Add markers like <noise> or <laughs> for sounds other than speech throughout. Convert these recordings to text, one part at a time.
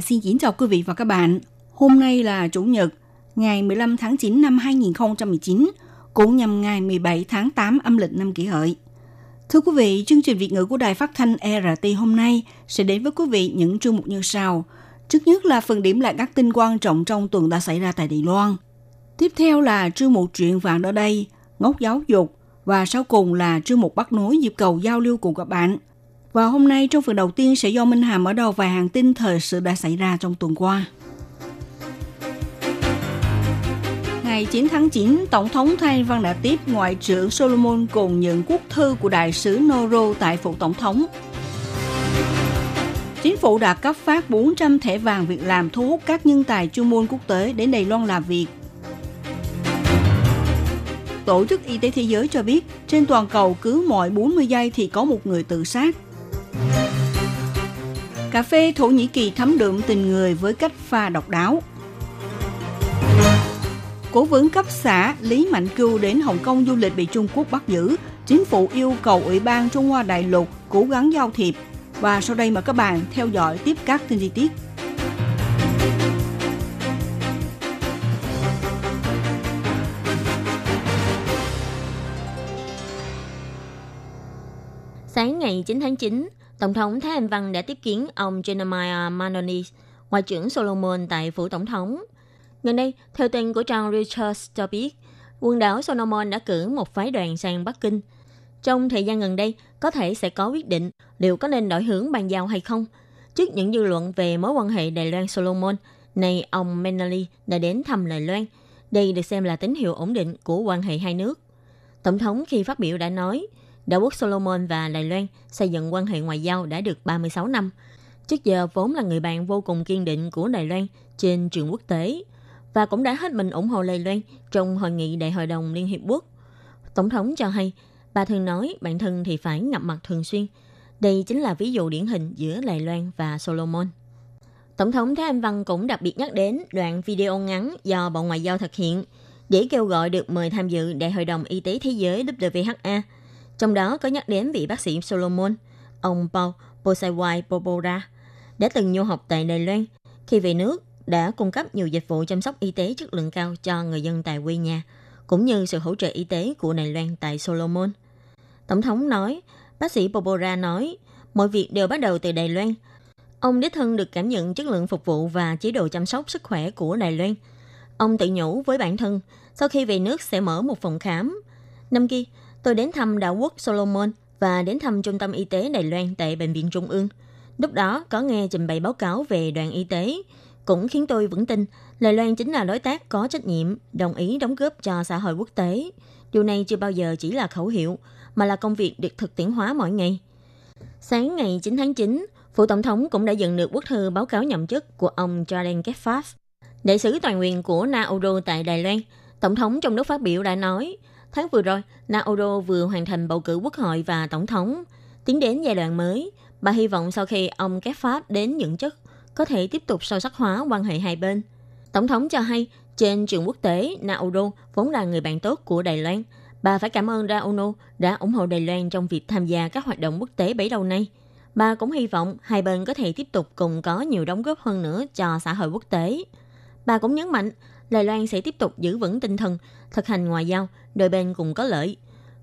Hà xin kính chào quý vị và các bạn. Hôm nay là Chủ nhật, ngày 15 tháng 9 năm 2019, cũng nhằm ngày 17 tháng 8 âm lịch năm kỷ hợi. Thưa quý vị, chương trình Việt ngữ của Đài Phát thanh RT hôm nay sẽ đến với quý vị những chương mục như sau. Trước nhất là phần điểm lại các tin quan trọng trong tuần đã xảy ra tại Đài Loan. Tiếp theo là chương mục chuyện vàng ở đây, ngốc giáo dục và sau cùng là chương mục bắt nối dịp cầu giao lưu cùng các bạn. Và hôm nay trong phần đầu tiên sẽ do Minh Hà mở đầu vài hàng tin thời sự đã xảy ra trong tuần qua. Ngày 9 tháng 9, Tổng thống Thanh Văn đã tiếp Ngoại trưởng Solomon cùng nhận quốc thư của Đại sứ Noro tại phủ Tổng thống. Chính phủ đã cấp phát 400 thẻ vàng việc làm thu hút các nhân tài chuyên môn quốc tế đến Đài Loan làm việc. Tổ chức Y tế Thế giới cho biết, trên toàn cầu cứ mỗi 40 giây thì có một người tự sát. Cà phê Thổ Nhĩ Kỳ thấm đượm tình người với cách pha độc đáo. Cố vấn cấp xã Lý Mạnh Cưu đến Hồng Kông du lịch bị Trung Quốc bắt giữ. Chính phủ yêu cầu Ủy ban Trung Hoa Đại lục cố gắng giao thiệp. Và sau đây mời các bạn theo dõi tiếp các tin chi tiết. Sáng ngày 9 tháng 9, Tổng thống Thái Anh Văn đã tiếp kiến ông Jeremiah Manonis, Ngoại trưởng Solomon tại phủ Tổng thống. Gần đây, theo tin của trang Reuters cho biết, quần đảo Solomon đã cử một phái đoàn sang Bắc Kinh. Trong thời gian gần đây, có thể sẽ có quyết định liệu có nên đổi hướng bàn giao hay không. Trước những dư luận về mối quan hệ Đài Loan Solomon, này ông Manoni đã đến thăm Đài Loan. Đây được xem là tín hiệu ổn định của quan hệ hai nước. Tổng thống khi phát biểu đã nói, Đảo quốc Solomon và Đài Loan xây dựng quan hệ ngoại giao đã được 36 năm. Trước giờ vốn là người bạn vô cùng kiên định của Đài Loan trên trường quốc tế và cũng đã hết mình ủng hộ Đài Loan trong hội nghị Đại hội đồng Liên Hiệp Quốc. Tổng thống cho hay, bà thường nói bản thân thì phải gặp mặt thường xuyên. Đây chính là ví dụ điển hình giữa Đài Loan và Solomon. Tổng thống Thái Anh Văn cũng đặc biệt nhắc đến đoạn video ngắn do Bộ Ngoại giao thực hiện để kêu gọi được mời tham dự Đại hội đồng Y tế Thế giới WHA. Trong đó có nhắc đến vị bác sĩ Solomon, ông Paul Posaiwai Popora, đã từng du học tại Đài Loan. Khi về nước, đã cung cấp nhiều dịch vụ chăm sóc y tế chất lượng cao cho người dân tại quê nhà, cũng như sự hỗ trợ y tế của Đài Loan tại Solomon. Tổng thống nói, bác sĩ Popora nói, mọi việc đều bắt đầu từ Đài Loan. Ông đích thân được cảm nhận chất lượng phục vụ và chế độ chăm sóc sức khỏe của Đài Loan. Ông tự nhủ với bản thân, sau khi về nước sẽ mở một phòng khám. Năm kia, tôi đến thăm đảo quốc Solomon và đến thăm trung tâm y tế Đài Loan tại Bệnh viện Trung ương. Lúc đó có nghe trình bày báo cáo về đoàn y tế, cũng khiến tôi vững tin Đài Loan chính là đối tác có trách nhiệm, đồng ý đóng góp cho xã hội quốc tế. Điều này chưa bao giờ chỉ là khẩu hiệu, mà là công việc được thực tiễn hóa mỗi ngày. Sáng ngày 9 tháng 9, Phủ Tổng thống cũng đã nhận được bức thư báo cáo nhậm chức của ông Jordan Geffard, đại sứ toàn quyền của Nauru tại Đài Loan. Tổng thống trong lúc phát biểu đã nói, tháng vừa rồi, Nauru vừa hoàn thành bầu cử quốc hội và tổng thống. Tiến đến giai đoạn mới, bà hy vọng sau khi ông Geffard đến nhận chức, có thể tiếp tục sâu sắc hóa quan hệ hai bên. Tổng thống cho hay, trên trường quốc tế, Nauru vốn là người bạn tốt của Đài Loan. Bà phải cảm ơn Nauru đã ủng hộ Đài Loan trong việc tham gia các hoạt động quốc tế bấy lâu nay. Bà cũng hy vọng hai bên có thể tiếp tục cùng có nhiều đóng góp hơn nữa cho xã hội quốc tế. Bà cũng nhấn mạnh, Đài Loan sẽ tiếp tục giữ vững tinh thần, thực hành ngoại giao, đôi bên cùng có lợi.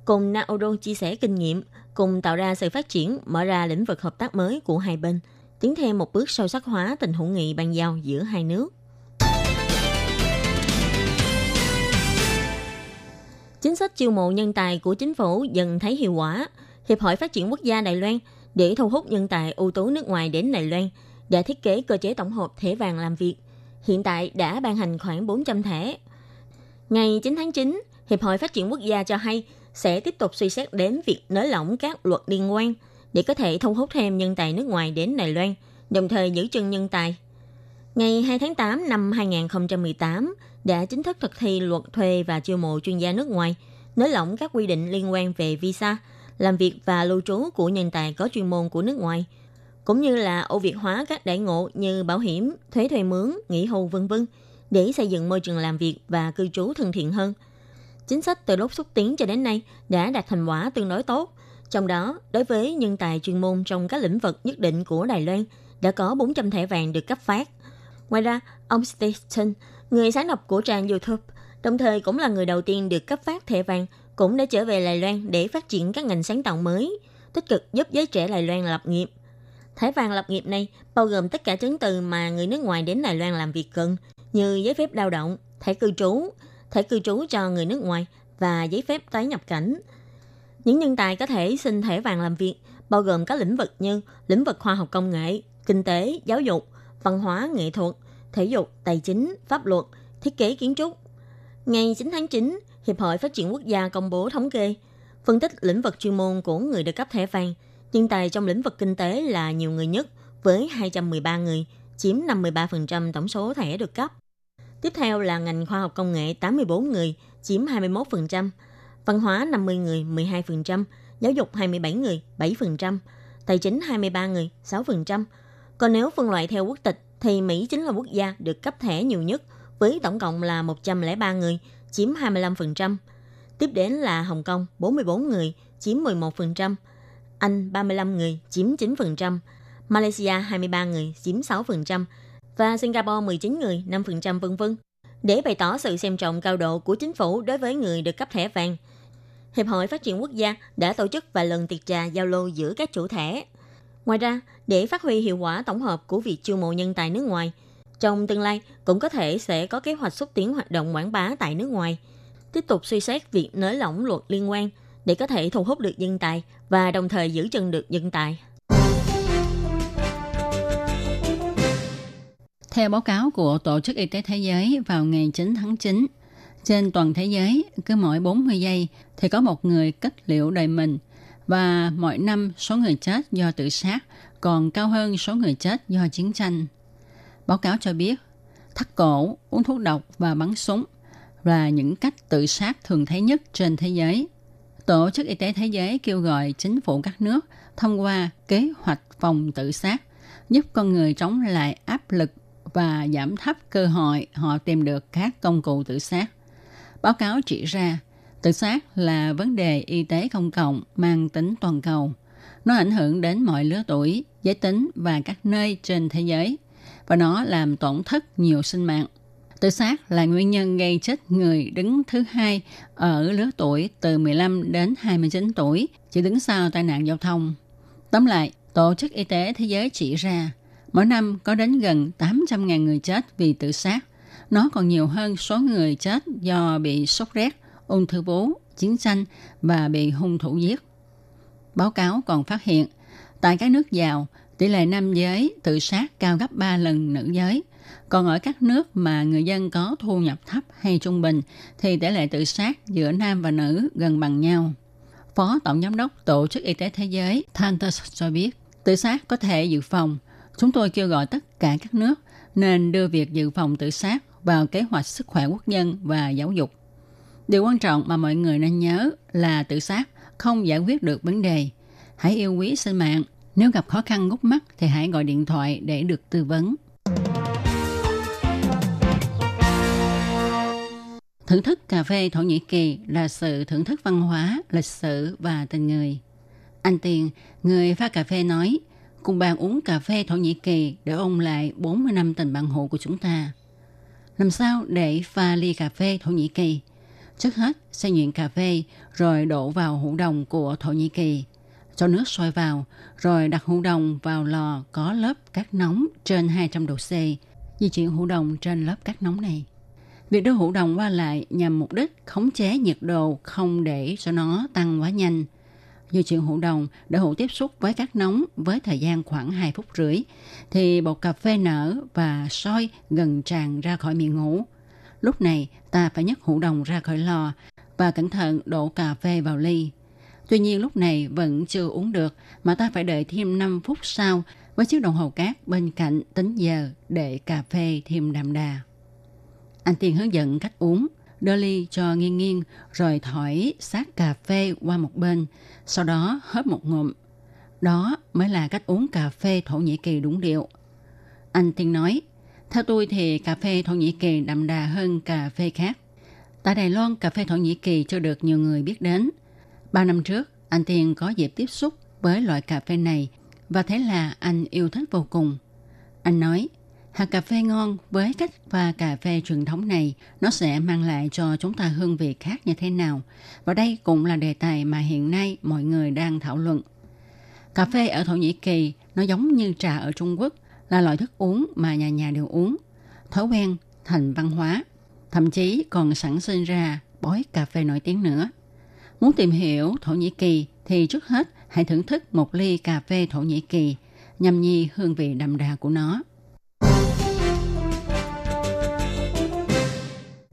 Cùng Naoro chia sẻ kinh nghiệm, cùng tạo ra sự phát triển, mở ra lĩnh vực hợp tác mới của hai bên, tiến thêm một bước sâu sắc hóa tình hữu nghị ban giao giữa hai nước. Chính sách chiêu mộ nhân tài của chính phủ dần thấy hiệu quả. Hiệp hội Phát triển Quốc gia Đài Loan để thu hút nhân tài ưu tú nước ngoài đến Đài Loan đã thiết kế cơ chế tổng hợp thẻ vàng làm việc. Hiện tại đã ban hành khoảng 400 thẻ. Ngày 9 tháng 9, Hiệp hội Phát triển Quốc gia cho hay sẽ tiếp tục suy xét đến việc nới lỏng các luật liên quan để có thể thu hút thêm nhân tài nước ngoài đến Đài Loan, đồng thời giữ chân nhân tài. Ngày 2 tháng 8 năm 2018 đã chính thức thực thi luật thuê và chiêu mộ chuyên gia nước ngoài, nới lỏng các quy định liên quan về visa, làm việc và lưu trú của nhân tài có chuyên môn của nước ngoài, cũng như là ô việt hóa các đại ngộ như bảo hiểm, thuế thuê mướn, nghỉ hưu vân vân để xây dựng môi trường làm việc và cư trú thân thiện hơn. Chính sách từ lúc xúc tiến cho đến nay đã đạt thành quả tương đối tốt, trong đó đối với nhân tài chuyên môn trong các lĩnh vực nhất định của Đài Loan đã có 400 thẻ vàng được cấp phát. Ngoài ra, ông Stephen, người sáng lập của trang YouTube, đồng thời cũng là người đầu tiên được cấp phát thẻ vàng, cũng đã trở về Đài Loan để phát triển các ngành sáng tạo mới, tích cực giúp giới trẻ Đài Loan lập nghiệp. Thẻ vàng lập nghiệp này bao gồm tất cả chứng từ mà người nước ngoài đến Đài Loan làm việc cần, như giấy phép lao động, thẻ cư trú, thẻ cư trú cho người nước ngoài và giấy phép tái nhập cảnh. Những nhân tài có thể xin thẻ vàng làm việc bao gồm các lĩnh vực như lĩnh vực khoa học công nghệ, kinh tế, giáo dục, văn hóa, nghệ thuật, thể dục, tài chính, pháp luật, thiết kế kiến trúc. Ngày 9 tháng 9, Hiệp hội Phát triển Quốc gia công bố thống kê, phân tích lĩnh vực chuyên môn của người được cấp thẻ vàng. Nhân tài trong lĩnh vực kinh tế là nhiều người nhất với 213 người, chiếm 53% tổng số thẻ được cấp. Tiếp theo là ngành khoa học công nghệ 84 người, chiếm 21%, văn hóa 50 người, 12%, giáo dục 27 người, 7%, tài chính 23 người, 6%. Còn nếu phân loại theo quốc tịch thì Mỹ chính là quốc gia được cấp thẻ nhiều nhất với tổng cộng là 103 người, chiếm 25%. Tiếp đến là Hồng Kông 44 người, chiếm 11%, anh 35 người, chiếm 9%, Malaysia 23 người, chiếm 6%, và Singapore 19 người, 5% vân vân. Để bày tỏ sự xem trọng cao độ của chính phủ đối với người được cấp thẻ vàng, Hiệp hội Phát triển Quốc gia đã tổ chức vài lần tiệc trà giao lưu giữa các chủ thẻ. Ngoài ra, để phát huy hiệu quả tổng hợp của việc chiêu mộ nhân tài nước ngoài, trong tương lai cũng có thể sẽ có kế hoạch xúc tiến hoạt động quảng bá tại nước ngoài, tiếp tục suy xét việc nới lỏng luật liên quan để có thể thu hút được nhân tài và đồng thời giữ chân được nhân tài. Theo báo cáo của Tổ chức Y tế Thế giới vào ngày 9 tháng 9, trên toàn thế giới, cứ mỗi 40 giây thì có một người kết liễu đời mình và mỗi năm số người chết do tự sát còn cao hơn số người chết do chiến tranh. Báo cáo cho biết, thắt cổ, uống thuốc độc và bắn súng là những cách tự sát thường thấy nhất trên thế giới. Tổ chức Y tế Thế giới kêu gọi chính phủ các nước thông qua kế hoạch phòng tự sát, giúp con người chống lại áp lực và giảm thấp cơ hội họ tìm được các công cụ tự sát. Báo cáo chỉ ra, tự sát là vấn đề y tế công cộng mang tính toàn cầu. Nó ảnh hưởng đến mọi lứa tuổi, giới tính và các nơi trên thế giới, và nó làm tổn thất nhiều sinh mạng. Tự sát là nguyên nhân gây chết người đứng thứ hai ở lứa tuổi từ 15 đến 29 tuổi, chỉ đứng sau tai nạn giao thông. Tóm lại, Tổ chức Y tế Thế giới chỉ ra, mỗi năm có đến gần 800.000 người chết vì tự sát. Nó còn nhiều hơn số người chết do bị sốt rét, ung thư vú, chiến tranh và bị hung thủ giết. Báo cáo còn phát hiện, tại các nước giàu, tỷ lệ nam giới tự sát cao gấp 3 lần nữ giới. Còn ở các nước mà người dân có thu nhập thấp hay trung bình thì tỷ lệ tự sát giữa nam và nữ gần bằng nhau. Phó Tổng Giám đốc Tổ chức Y tế Thế giới Tantus cho biết, tự sát có thể dự phòng. Chúng tôi kêu gọi tất cả các nước nên đưa việc dự phòng tự sát vào kế hoạch sức khỏe quốc dân và giáo dục. Điều quan trọng mà mọi người nên nhớ là tự sát không giải quyết được vấn đề. Hãy yêu quý sinh mạng. Nếu gặp khó khăn gút mắt thì hãy gọi điện thoại để được tư vấn. Thưởng thức cà phê Thổ Nhĩ Kỳ là sự thưởng thức văn hóa, lịch sử và tình người. Anh Tiền, người pha cà phê nói, cùng bạn uống cà phê Thổ Nhĩ Kỳ để ôn lại 40 năm tình bạn hữu của chúng ta. Làm sao để pha ly cà phê Thổ Nhĩ Kỳ? Trước hết, xay nhuyễn cà phê rồi đổ vào hũ đồng của Thổ Nhĩ Kỳ. Cho nước sôi vào, rồi đặt hũ đồng vào lò có lớp cát nóng trên 200 độ C. Di chuyển hũ đồng trên lớp cát nóng này. Việc đưa hũ đồng qua lại nhằm mục đích khống chế nhiệt độ không để cho nó tăng quá nhanh. Như chuyện hũ đồng để hũ tiếp xúc với các nóng với thời gian khoảng 2 phút rưỡi, thì bột cà phê nở và sôi gần tràn ra khỏi miệng hũ. Lúc này ta phải nhấc hũ đồng ra khỏi lò và cẩn thận đổ cà phê vào ly. Tuy nhiên lúc này vẫn chưa uống được mà ta phải đợi thêm 5 phút sau với chiếc đồng hồ cát bên cạnh tính giờ để cà phê thêm đậm đà. Anh Tiên hướng dẫn cách uống, đưa ly cho nghiêng nghiêng rồi thổi sát cà phê qua một bên, sau đó hớp một ngụm. Đó mới là cách uống cà phê Thổ Nhĩ Kỳ đúng điệu. Anh Tiên nói, theo tôi thì cà phê Thổ Nhĩ Kỳ đậm đà hơn cà phê khác. Tại Đài Loan, cà phê Thổ Nhĩ Kỳ chưa được nhiều người biết đến. Ba năm trước, anh Tiên có dịp tiếp xúc với loại cà phê này và thế là anh yêu thích vô cùng. Anh nói, hạt cà phê ngon với cách pha cà phê truyền thống này nó sẽ mang lại cho chúng ta hương vị khác như thế nào. Và đây cũng là đề tài mà hiện nay mọi người đang thảo luận. Cà phê ở Thổ Nhĩ Kỳ nó giống như trà ở Trung Quốc là loại thức uống mà nhà nhà đều uống. Thói quen thành văn hóa, thậm chí còn sản sinh ra bói cà phê nổi tiếng nữa. Muốn tìm hiểu Thổ Nhĩ Kỳ thì trước hết hãy thưởng thức một ly cà phê Thổ Nhĩ Kỳ, nhâm nhi hương vị đậm đà của nó.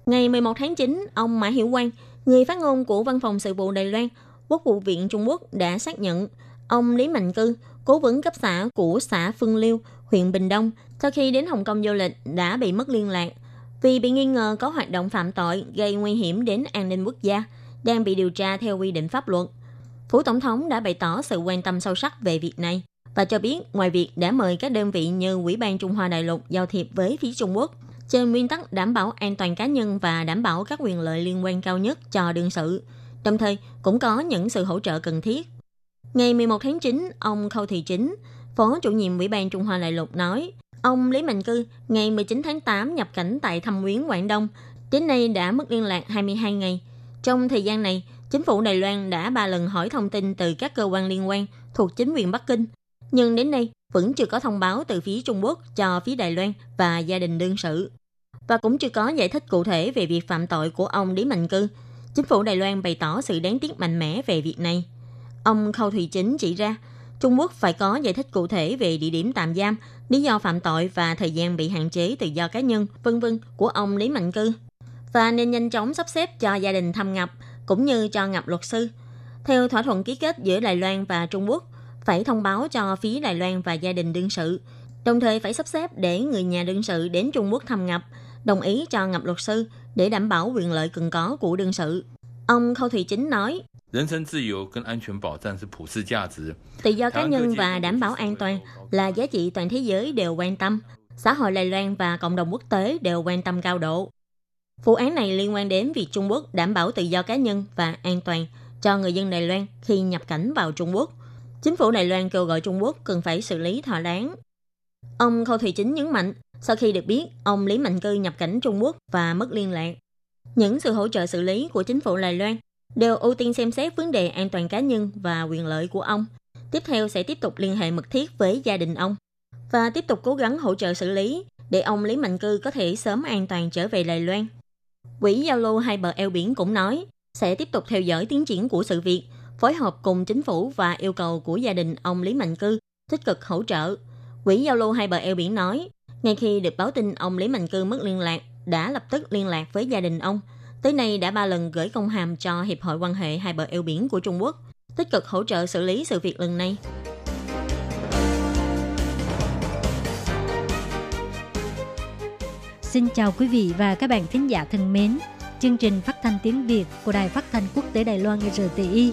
Ngày 11 tháng 9, ông Mã Hiểu Quang, người phát ngôn của Văn phòng Sự vụ Đài Loan, Quốc vụ viện Trung Quốc đã xác nhận ông Lý Mạnh Cư, cố vấn cấp xã của xã Phương Liêu, huyện Bình Đông, sau khi đến Hồng Kông du lịch đã bị mất liên lạc vì bị nghi ngờ có hoạt động phạm tội gây nguy hiểm đến an ninh quốc gia, đang bị điều tra theo quy định pháp luật. Phủ Tổng thống đã bày tỏ sự quan tâm sâu sắc về việc này và cho biết ngoài việc đã mời các đơn vị như Ủy ban Trung Hoa Đại lục giao thiệp với phía Trung Quốc, trên nguyên tắc đảm bảo an toàn cá nhân và đảm bảo các quyền lợi liên quan cao nhất cho đương sự, đồng thời cũng có những sự hỗ trợ cần thiết. Ngày 11 tháng 9, ông Khâu Thị Chính, Phó chủ nhiệm Ủy ban Trung Hoa Đại lục nói, ông Lý Mạnh Cư ngày 19 tháng 8 nhập cảnh tại Thâm Quyến, Quảng Đông, đến nay đã mất liên lạc 22 ngày. Trong thời gian này, chính phủ Đài Loan đã ba lần hỏi thông tin từ các cơ quan liên quan thuộc chính quyền Bắc Kinh, nhưng đến nay vẫn chưa có thông báo từ phía Trung Quốc cho phía Đài Loan và gia đình đương sự. Và cũng chưa có giải thích cụ thể về việc phạm tội của ông Lý Mạnh Cư. Chính phủ Đài Loan bày tỏ sự đáng tiếc mạnh mẽ về việc này. Ông Khâu Thùy Chính chỉ ra, Trung Quốc phải có giải thích cụ thể về địa điểm tạm giam, lý do phạm tội và thời gian bị hạn chế tự do cá nhân, vân vân của ông Lý Mạnh Cư. Và nên nhanh chóng sắp xếp cho gia đình thăm ngập, cũng như cho ngập luật sư. Theo thỏa thuận ký kết giữa Đài Loan và Trung Quốc, phải thông báo cho phía Đài Loan và gia đình đương sự, đồng thời phải sắp xếp để người nhà đương sự đến Trung Quốc thăm ngập, đồng ý cho ngập luật sư để đảm bảo quyền lợi cần có của đương sự. Ông Khâu Thủy Chính nói, Tự do cá nhân và đảm bảo an toàn là giá trị toàn thế giới đều quan tâm. Xã hội Đài Loan và cộng đồng quốc tế đều quan tâm cao độ. Vụ án này liên quan đến việc Trung Quốc đảm bảo tự do cá nhân và an toàn cho người dân Đài Loan khi nhập cảnh vào Trung Quốc. Chính phủ Đài Loan kêu gọi Trung Quốc cần phải xử lý thỏa đáng. Ông Khâu Thủy Chính nhấn mạnh, sau khi được biết ông Lý Mạnh Cư nhập cảnh Trung Quốc và mất liên lạc, những sự hỗ trợ xử lý của chính phủ Đài Loan đều ưu tiên xem xét vấn đề an toàn cá nhân và quyền lợi của ông. Tiếp theo sẽ tiếp tục liên hệ mật thiết với gia đình ông và tiếp tục cố gắng hỗ trợ xử lý để ông Lý Mạnh Cư có thể sớm an toàn trở về Đài Loan. Quỹ giao lưu hai bờ eo biển cũng nói sẽ tiếp tục theo dõi tiến triển của sự việc, phối hợp cùng chính phủ và yêu cầu của gia đình ông Lý Mạnh Cư tích cực hỗ trợ. Quỹ giao lưu hai bờ eo biển nói, ngay khi được báo tin ông Lý Mạnh Cư mất liên lạc, đã lập tức liên lạc với gia đình ông. Tới nay đã ba lần gửi công hàm cho Hiệp hội quan hệ hai bờ eo biển của Trung Quốc, tích cực hỗ trợ xử lý sự việc lần này. Xin chào quý vị và các bạn thính giả thân mến. Chương trình phát thanh tiếng Việt của Đài Phát thanh Quốc tế Đài Loan RTI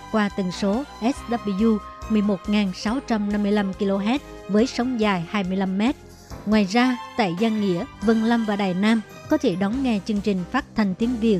qua tần số SW 11.655 kHz với sóng dài 25 m. Ngoài ra, tại Giang Nghĩa, Vân Lâm và Đài Nam có thể đón nghe chương trình phát thanh tiếng Việt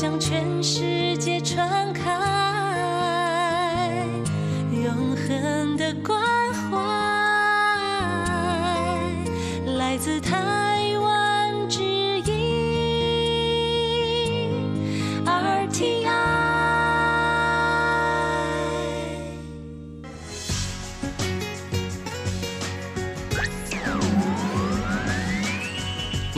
向全世界传开永恒的光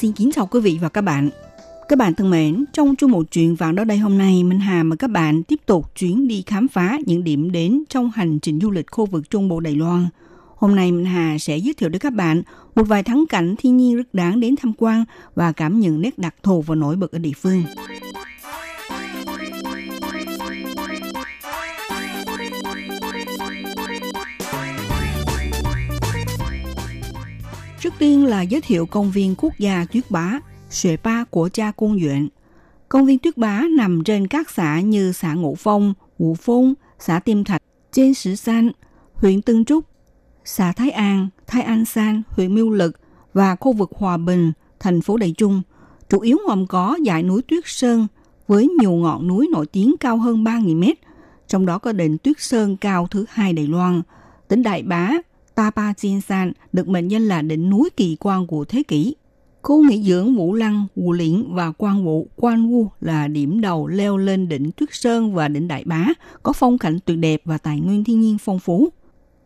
Xin kính chào quý vị và các bạn. Các bạn thân mến, trong chương một chuyện vàng đó đây hôm nay, Minh Hà mời các bạn tiếp tục chuyến đi khám phá những điểm đến trong hành trình du lịch khu vực Trung Bộ Đài Loan. Hôm nay Minh Hà sẽ giới thiệu đến các bạn một vài thắng cảnh thiên nhiên rất đáng đến tham quan và cảm nhận nét đặc thù và nổi bật ở địa phương. Tiên là giới thiệu công viên quốc gia Tuyết Bá, Xuệ Ba của cha cung huyện. Công viên Tuyết Bá nằm trên các xã như xã Ngũ Phong, Ngũ Phong, xã Tiêm Thạch, trên Sử San, huyện Tân Trúc, xã Thái An, Thái An San, huyện Miêu Lực và khu vực Hòa Bình, thành phố Đại Trung. Chủ yếu gồm có dãy núi Tuyết Sơn với nhiều ngọn núi nổi tiếng cao hơn 3.000 mét, trong đó có đỉnh Tuyết Sơn cao thứ hai Đài Loan, tỉnh Đại Bá, Tapa Jinsan được mệnh danh là đỉnh núi kỳ quan của thế kỷ. Khu nghỉ dưỡng Vũ Lăng, Vũ Liễn và Quan Vũ, Quan Wu là điểm đầu leo lên đỉnh Tuyết Sơn và đỉnh Đại Bá, có phong cảnh tuyệt đẹp và tài nguyên thiên nhiên phong phú.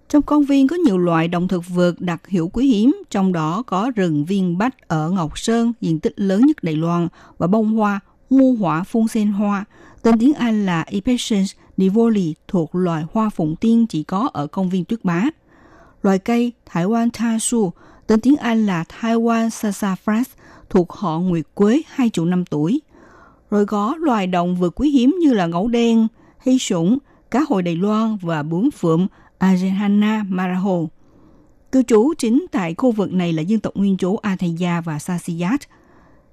Trong công viên có nhiều loại động thực vật đặc hữu quý hiếm, trong đó có rừng viên bách ở Ngọc Sơn, diện tích lớn nhất Đài Loan, và bông hoa, mu hỏa phun sen hoa, tên tiếng Anh là Impatiens nivoli thuộc loài hoa phụng tiên chỉ có ở công viên Tuyết Bá. Loài cây Thái Quan Tha Su, tên tiếng Anh là Taiwan Sassafras, thuộc họ Nguyệt Quế hai triệu năm tuổi. Rồi có loài động vật quý hiếm như là ngẫu đen, hy sủng, cá hồi Đài Loan và bướm phượng Argenhana maraho. Cư trú chính tại khu vực này là dân tộc nguyên trú Athaya và Sasiyat.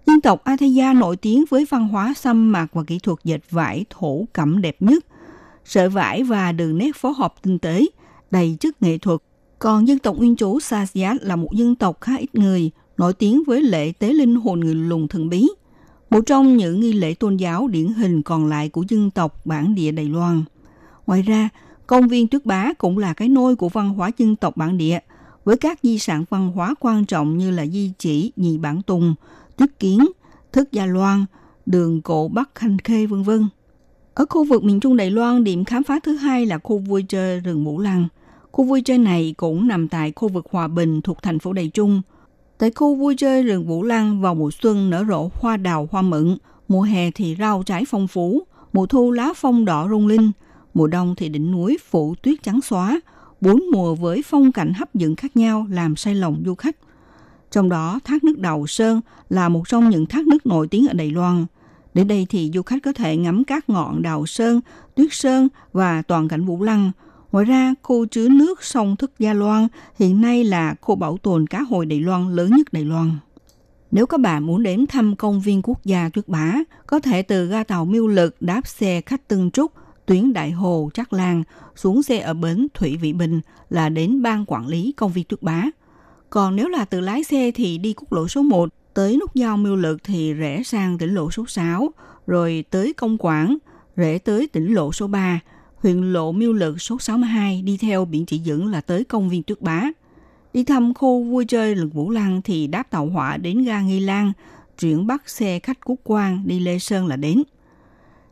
Dân tộc Athaya nổi tiếng với văn hóa xăm mạc và kỹ thuật dệt vải thổ cẩm đẹp nhất. Sợi vải và đường nét phối hợp tinh tế, đầy chất nghệ thuật còn dân tộc nguyên trú Sasyat là một dân tộc khá ít người, nổi tiếng với lễ tế linh hồn người lùn thần bí. Một trong những nghi lễ tôn giáo điển hình còn lại của dân tộc bản địa Đài Loan. Ngoài ra, công viên Tuyết Bá cũng là cái nôi của văn hóa dân tộc bản địa, với các di sản văn hóa quan trọng như là di chỉ Nhị Bản Tùng, Tuyết Kiến, Thức Gia Loan, đường cổ Bắc Khanh Khê vân vân. Ở khu vực miền Trung Đài Loan, điểm khám phá thứ hai là khu vui chơi rừng mũ Lăng – Khu vui chơi này cũng nằm tại khu vực Hòa Bình thuộc thành phố Đài Trung. Tại khu vui chơi rừng Vũ Lăng vào mùa xuân nở rộ hoa đào hoa mận, mùa hè thì rau trái phong phú, mùa thu lá phong đỏ rung linh, mùa đông thì đỉnh núi phủ tuyết trắng xóa, bốn mùa với phong cảnh hấp dẫn khác nhau làm say lòng du khách. Trong đó, thác nước Đầu Sơn là một trong những thác nước nổi tiếng ở Đài Loan. Đến đây thì du khách có thể ngắm các ngọn Đào Sơn, Tuyết Sơn và toàn cảnh Vũ Lăng – Ngoài ra, khu chứa nước sông Thức Gia Loan hiện nay là khu bảo tồn cá hồi Đài Loan lớn nhất Đài Loan. Nếu các bạn muốn đến thăm công viên quốc gia Tuyết Bá, có thể từ ga tàu Miêu Lực đáp xe khách Tân Trúc, tuyến Đại Hồ, Trắc Lan, xuống xe ở bến Thủy Vị Bình là đến ban quản lý công viên Tuyết Bá. Còn nếu là từ lái xe thì đi quốc lộ số 1, tới nút giao Miêu Lực thì rẽ sang tỉnh lộ số 6, rồi tới Công Quảng, rẽ tới tỉnh lộ số 3, huyện lộ miêu lực số 62 đi theo biển chỉ dẫn là tới công viên Tuyết Bá. Đi thăm khu vui chơi lực Vũ Lăng thì đáp tàu hỏa đến ga Nghi Lan, chuyển bắt xe khách quốc quan đi Lê Sơn là đến.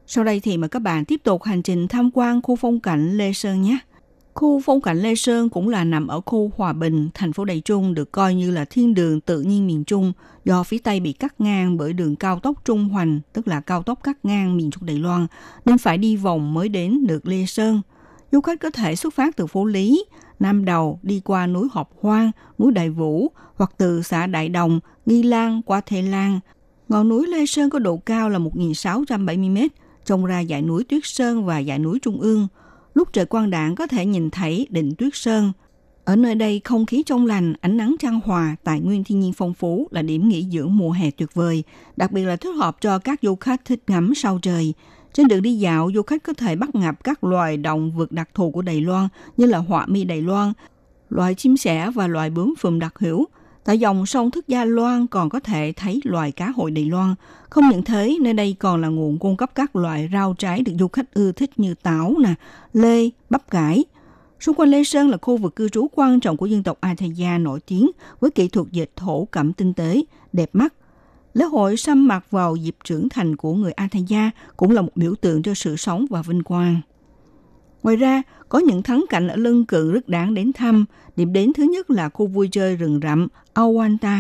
Sau đây thì mời các bạn tiếp tục hành trình tham quan khu phong cảnh Lê Sơn nhé. Khu phong cảnh Lê Sơn cũng là nằm ở khu Hòa Bình, thành phố Đài Trung được coi như là thiên đường tự nhiên miền Trung do phía Tây bị cắt ngang bởi đường cao tốc Trung Hoành, tức là cao tốc cắt ngang miền Trung Đài Loan, nên phải đi vòng mới đến được Lê Sơn. Du khách có thể xuất phát từ phố Lý, Nam Đầu đi qua núi Họp Hoang, núi Đại Vũ hoặc từ xã Đại Đồng, Nghi Lan qua Thê Lan. Ngọn núi Lê Sơn có độ cao là 1.670 m, trông ra dãy núi Tuyết Sơn và dãy núi Trung ương. Lúc trời quang đảng có thể nhìn thấy đỉnh Tuyết Sơn. Ở nơi đây không khí trong lành, ánh nắng trăng hòa, tài nguyên thiên nhiên phong phú là điểm nghỉ dưỡng mùa hè tuyệt vời, đặc biệt là thích hợp cho các du khách thích ngắm sao trời. Trên đường đi dạo, du khách có thể bắt gặp các loài động vật đặc thù của Đài Loan như là họa mi Đài Loan, loài chim sẻ và loài bướm phùm đặc hữu. Tại dòng sông Thức Gia Loan còn có thể thấy loài cá hội Đài Loan. Không những thế, nơi đây còn là nguồn cung cấp các loại rau trái được du khách ưa thích như táo, nè, lê, bắp cải. Xung quanh Lê Sơn là khu vực cư trú quan trọng của dân tộc Athaya nổi tiếng với kỹ thuật dệt thổ cẩm tinh tế, đẹp mắt. Lễ hội xăm mặt vào dịp trưởng thành của người Athaya cũng là một biểu tượng cho sự sống và vinh quang. Ngoài ra, có những thắng cảnh ở lân cận rất đáng đến thăm. Điểm đến thứ nhất là khu vui chơi rừng rậm Awanta.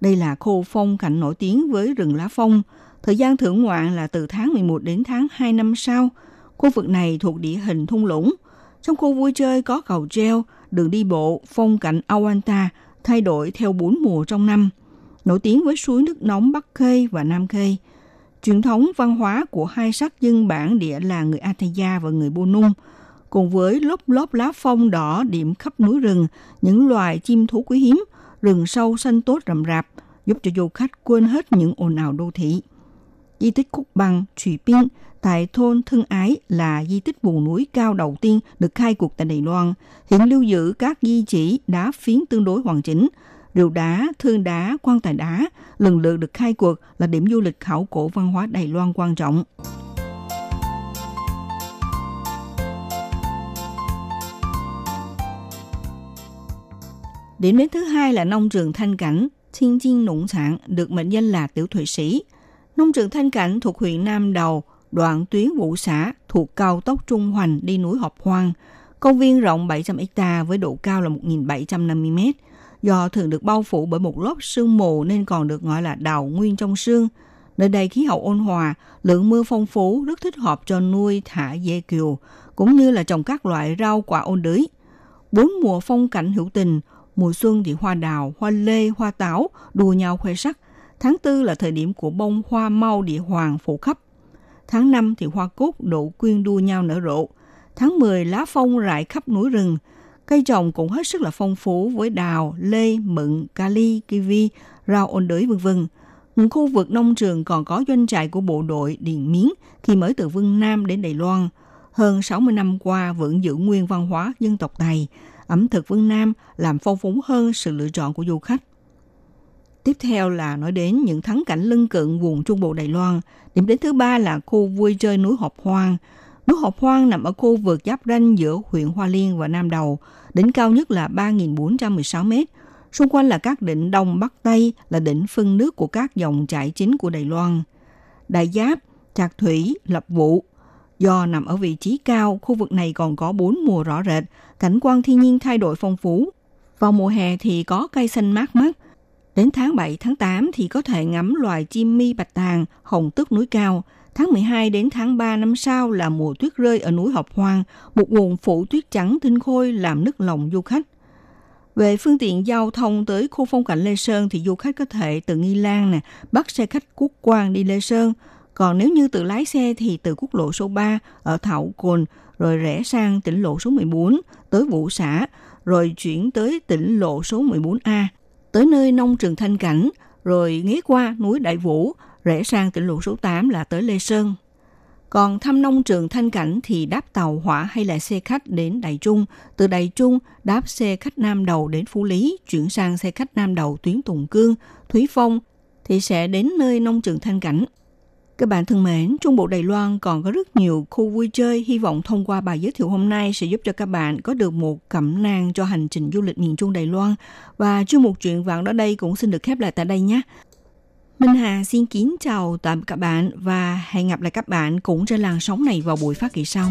Đây là khu phong cảnh nổi tiếng với rừng lá phong. Thời gian thưởng ngoạn là từ tháng 11 đến tháng 2 năm sau. Khu vực này thuộc địa hình thung lũng. Trong khu vui chơi có cầu treo, đường đi bộ, phong cảnh Awanta thay đổi theo bốn mùa trong năm. Nổi tiếng với suối nước nóng Bắc Khê và Nam Khê. Truyền thống văn hóa của hai sắc dân bản địa là người Athaya và người Bô Nung – cùng với lốp lốp lá phong đỏ điểm khắp núi rừng, những loài chim thú quý hiếm, rừng sâu xanh tốt rậm rạp, giúp cho du khách quên hết những ồn ào đô thị. Di tích Cúc Bằng, Trụy Biên tại thôn Thân Ái là di tích vùng núi cao đầu tiên được khai cuộc tại Đài Loan. Hiện lưu giữ các di chỉ đá phiến tương đối hoàn chỉnh, rượu đá, thương đá, quan tài đá, lần lượt được khai cuộc là điểm du lịch khảo cổ văn hóa Đài Loan quan trọng. Điểm đến thứ hai là nông trường Thanh Cảnh, Thiên Chiên Nụng Sản, được mệnh danh là Tiểu Thụy Sĩ. Nông trường Thanh Cảnh thuộc huyện Nam Đầu, đoạn tuyến Vũ xã thuộc cao tốc Trung Hoành đi núi Họp Hoang. Công viên rộng 700 ha với độ cao là 1.750 m. Do thường được bao phủ bởi một lớp sương mù nên còn được gọi là đào nguyên trong sương. Nơi đây khí hậu ôn hòa, lượng mưa phong phú rất thích hợp cho nuôi thả dê kiều, cũng như là trồng các loại rau quả ôn đới. Bốn mùa phong cảnh hữu tình, Mùa xuân thì hoa đào, hoa lê, hoa táo đua nhau khoe sắc. Tháng tư là thời điểm của bông hoa mau địa hoàng phủ khắp. Tháng 5 thì hoa cúc đổ quyên đua nhau nở rộ. Tháng 10 lá phong rải khắp núi rừng. Cây trồng cũng hết sức là phong phú với đào, lê, mận, kali, kiwi, rau ôn đới vân vân. Những khu vực nông trường còn có doanh trại của bộ đội Điện Miến khi mới từ Vân Nam đến Đài Loan. Hơn 60 năm qua vẫn giữ nguyên văn hóa dân tộc Tài, ẩm thực phương Nam làm phong phú hơn sự lựa chọn của du khách. Tiếp theo là nói đến những thắng cảnh lân cận vùng Trung Bộ Đài Loan. Điểm đến thứ ba là khu vui chơi núi Hộp Hoang. Núi Hộp Hoang nằm ở khu vực giáp ranh giữa huyện Hoa Liên và Nam Đầu. Đỉnh cao nhất là 3.416 mét. Xung quanh là các đỉnh Đông Bắc Tây là đỉnh phân nước của các dòng chảy chính của Đài Loan. Đại Giáp, Trạc Thủy, Lập Vụ, Do nằm ở vị trí cao, khu vực này còn có bốn mùa rõ rệt, cảnh quan thiên nhiên thay đổi phong phú. Vào mùa hè thì có cây xanh mát mắt. Đến tháng 7, tháng 8 thì có thể ngắm loài chim mi bạch tàng, hồng tước núi cao. Tháng 12 đến tháng 3 năm sau là mùa tuyết rơi ở núi Học Hoang, một nguồn phủ tuyết trắng tinh khôi làm nức lòng du khách. Về phương tiện giao thông tới khu phong cảnh Lê Sơn thì du khách có thể từ Nghi Lan nè, bắt xe khách quốc quang đi Lê Sơn – còn nếu như tự lái xe thì từ quốc lộ số 3 ở Thảo Cồn rồi rẽ sang tỉnh lộ số 14 tới Vũ Xã rồi chuyển tới tỉnh lộ số 14A tới nơi nông trường Thanh Cảnh rồi nghé qua núi Đại Vũ rẽ sang tỉnh lộ số 8 là tới Lê Sơn. Còn thăm nông trường Thanh Cảnh thì đáp tàu hỏa hay là xe khách đến Đại Trung. Từ Đại Trung đáp xe khách Nam Đầu đến Phú Lý, chuyển sang xe khách Nam Đầu tuyến Tùng Cương, Thúy Phong thì sẽ đến nơi nông trường Thanh Cảnh các bạn thân mến, Trung Bộ Đài Loan còn có rất nhiều khu vui chơi. Hy vọng thông qua bài giới thiệu hôm nay sẽ giúp cho các bạn có được một cẩm nang cho hành trình du lịch miền Trung Đài Loan. Và chương mục chuyện vạn đó đây cũng xin được khép lại tại đây nhé. Minh Hà xin kính chào tạm các bạn và hẹn gặp lại các bạn cũng trên làn sóng này vào buổi phát kỳ sau.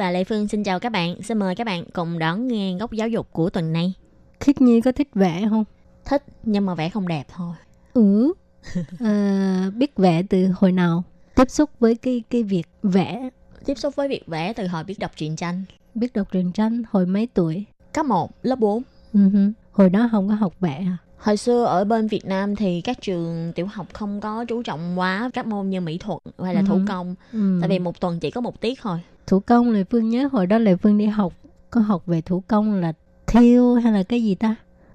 Và Lệ Phương xin chào các bạn. Xin mời các bạn cùng đón nghe góc giáo dục của tuần này. Khiết Nhi có thích vẽ không? Thích nhưng mà vẽ không đẹp thôi. Ừ. <laughs> à, biết vẽ từ hồi nào? Tiếp xúc với cái cái việc vẽ, Tiếp xúc với việc vẽ từ hồi biết đọc truyện tranh. biết đọc truyện tranh hồi mấy tuổi? Cấp 1, lớp 4. Uh-huh. Hồi đó không có học vẽ à? Hồi xưa ở bên Việt Nam thì các trường tiểu học không có chú trọng quá các môn như mỹ thuật hay là thủ Ừ. công. Ừ. Tại vì một tuần chỉ có một tiết thôi. thủ công Lệ Phương nhớ hồi đó Lệ Phương đi học có học về thủ công là thiêu hay là cái gì ta?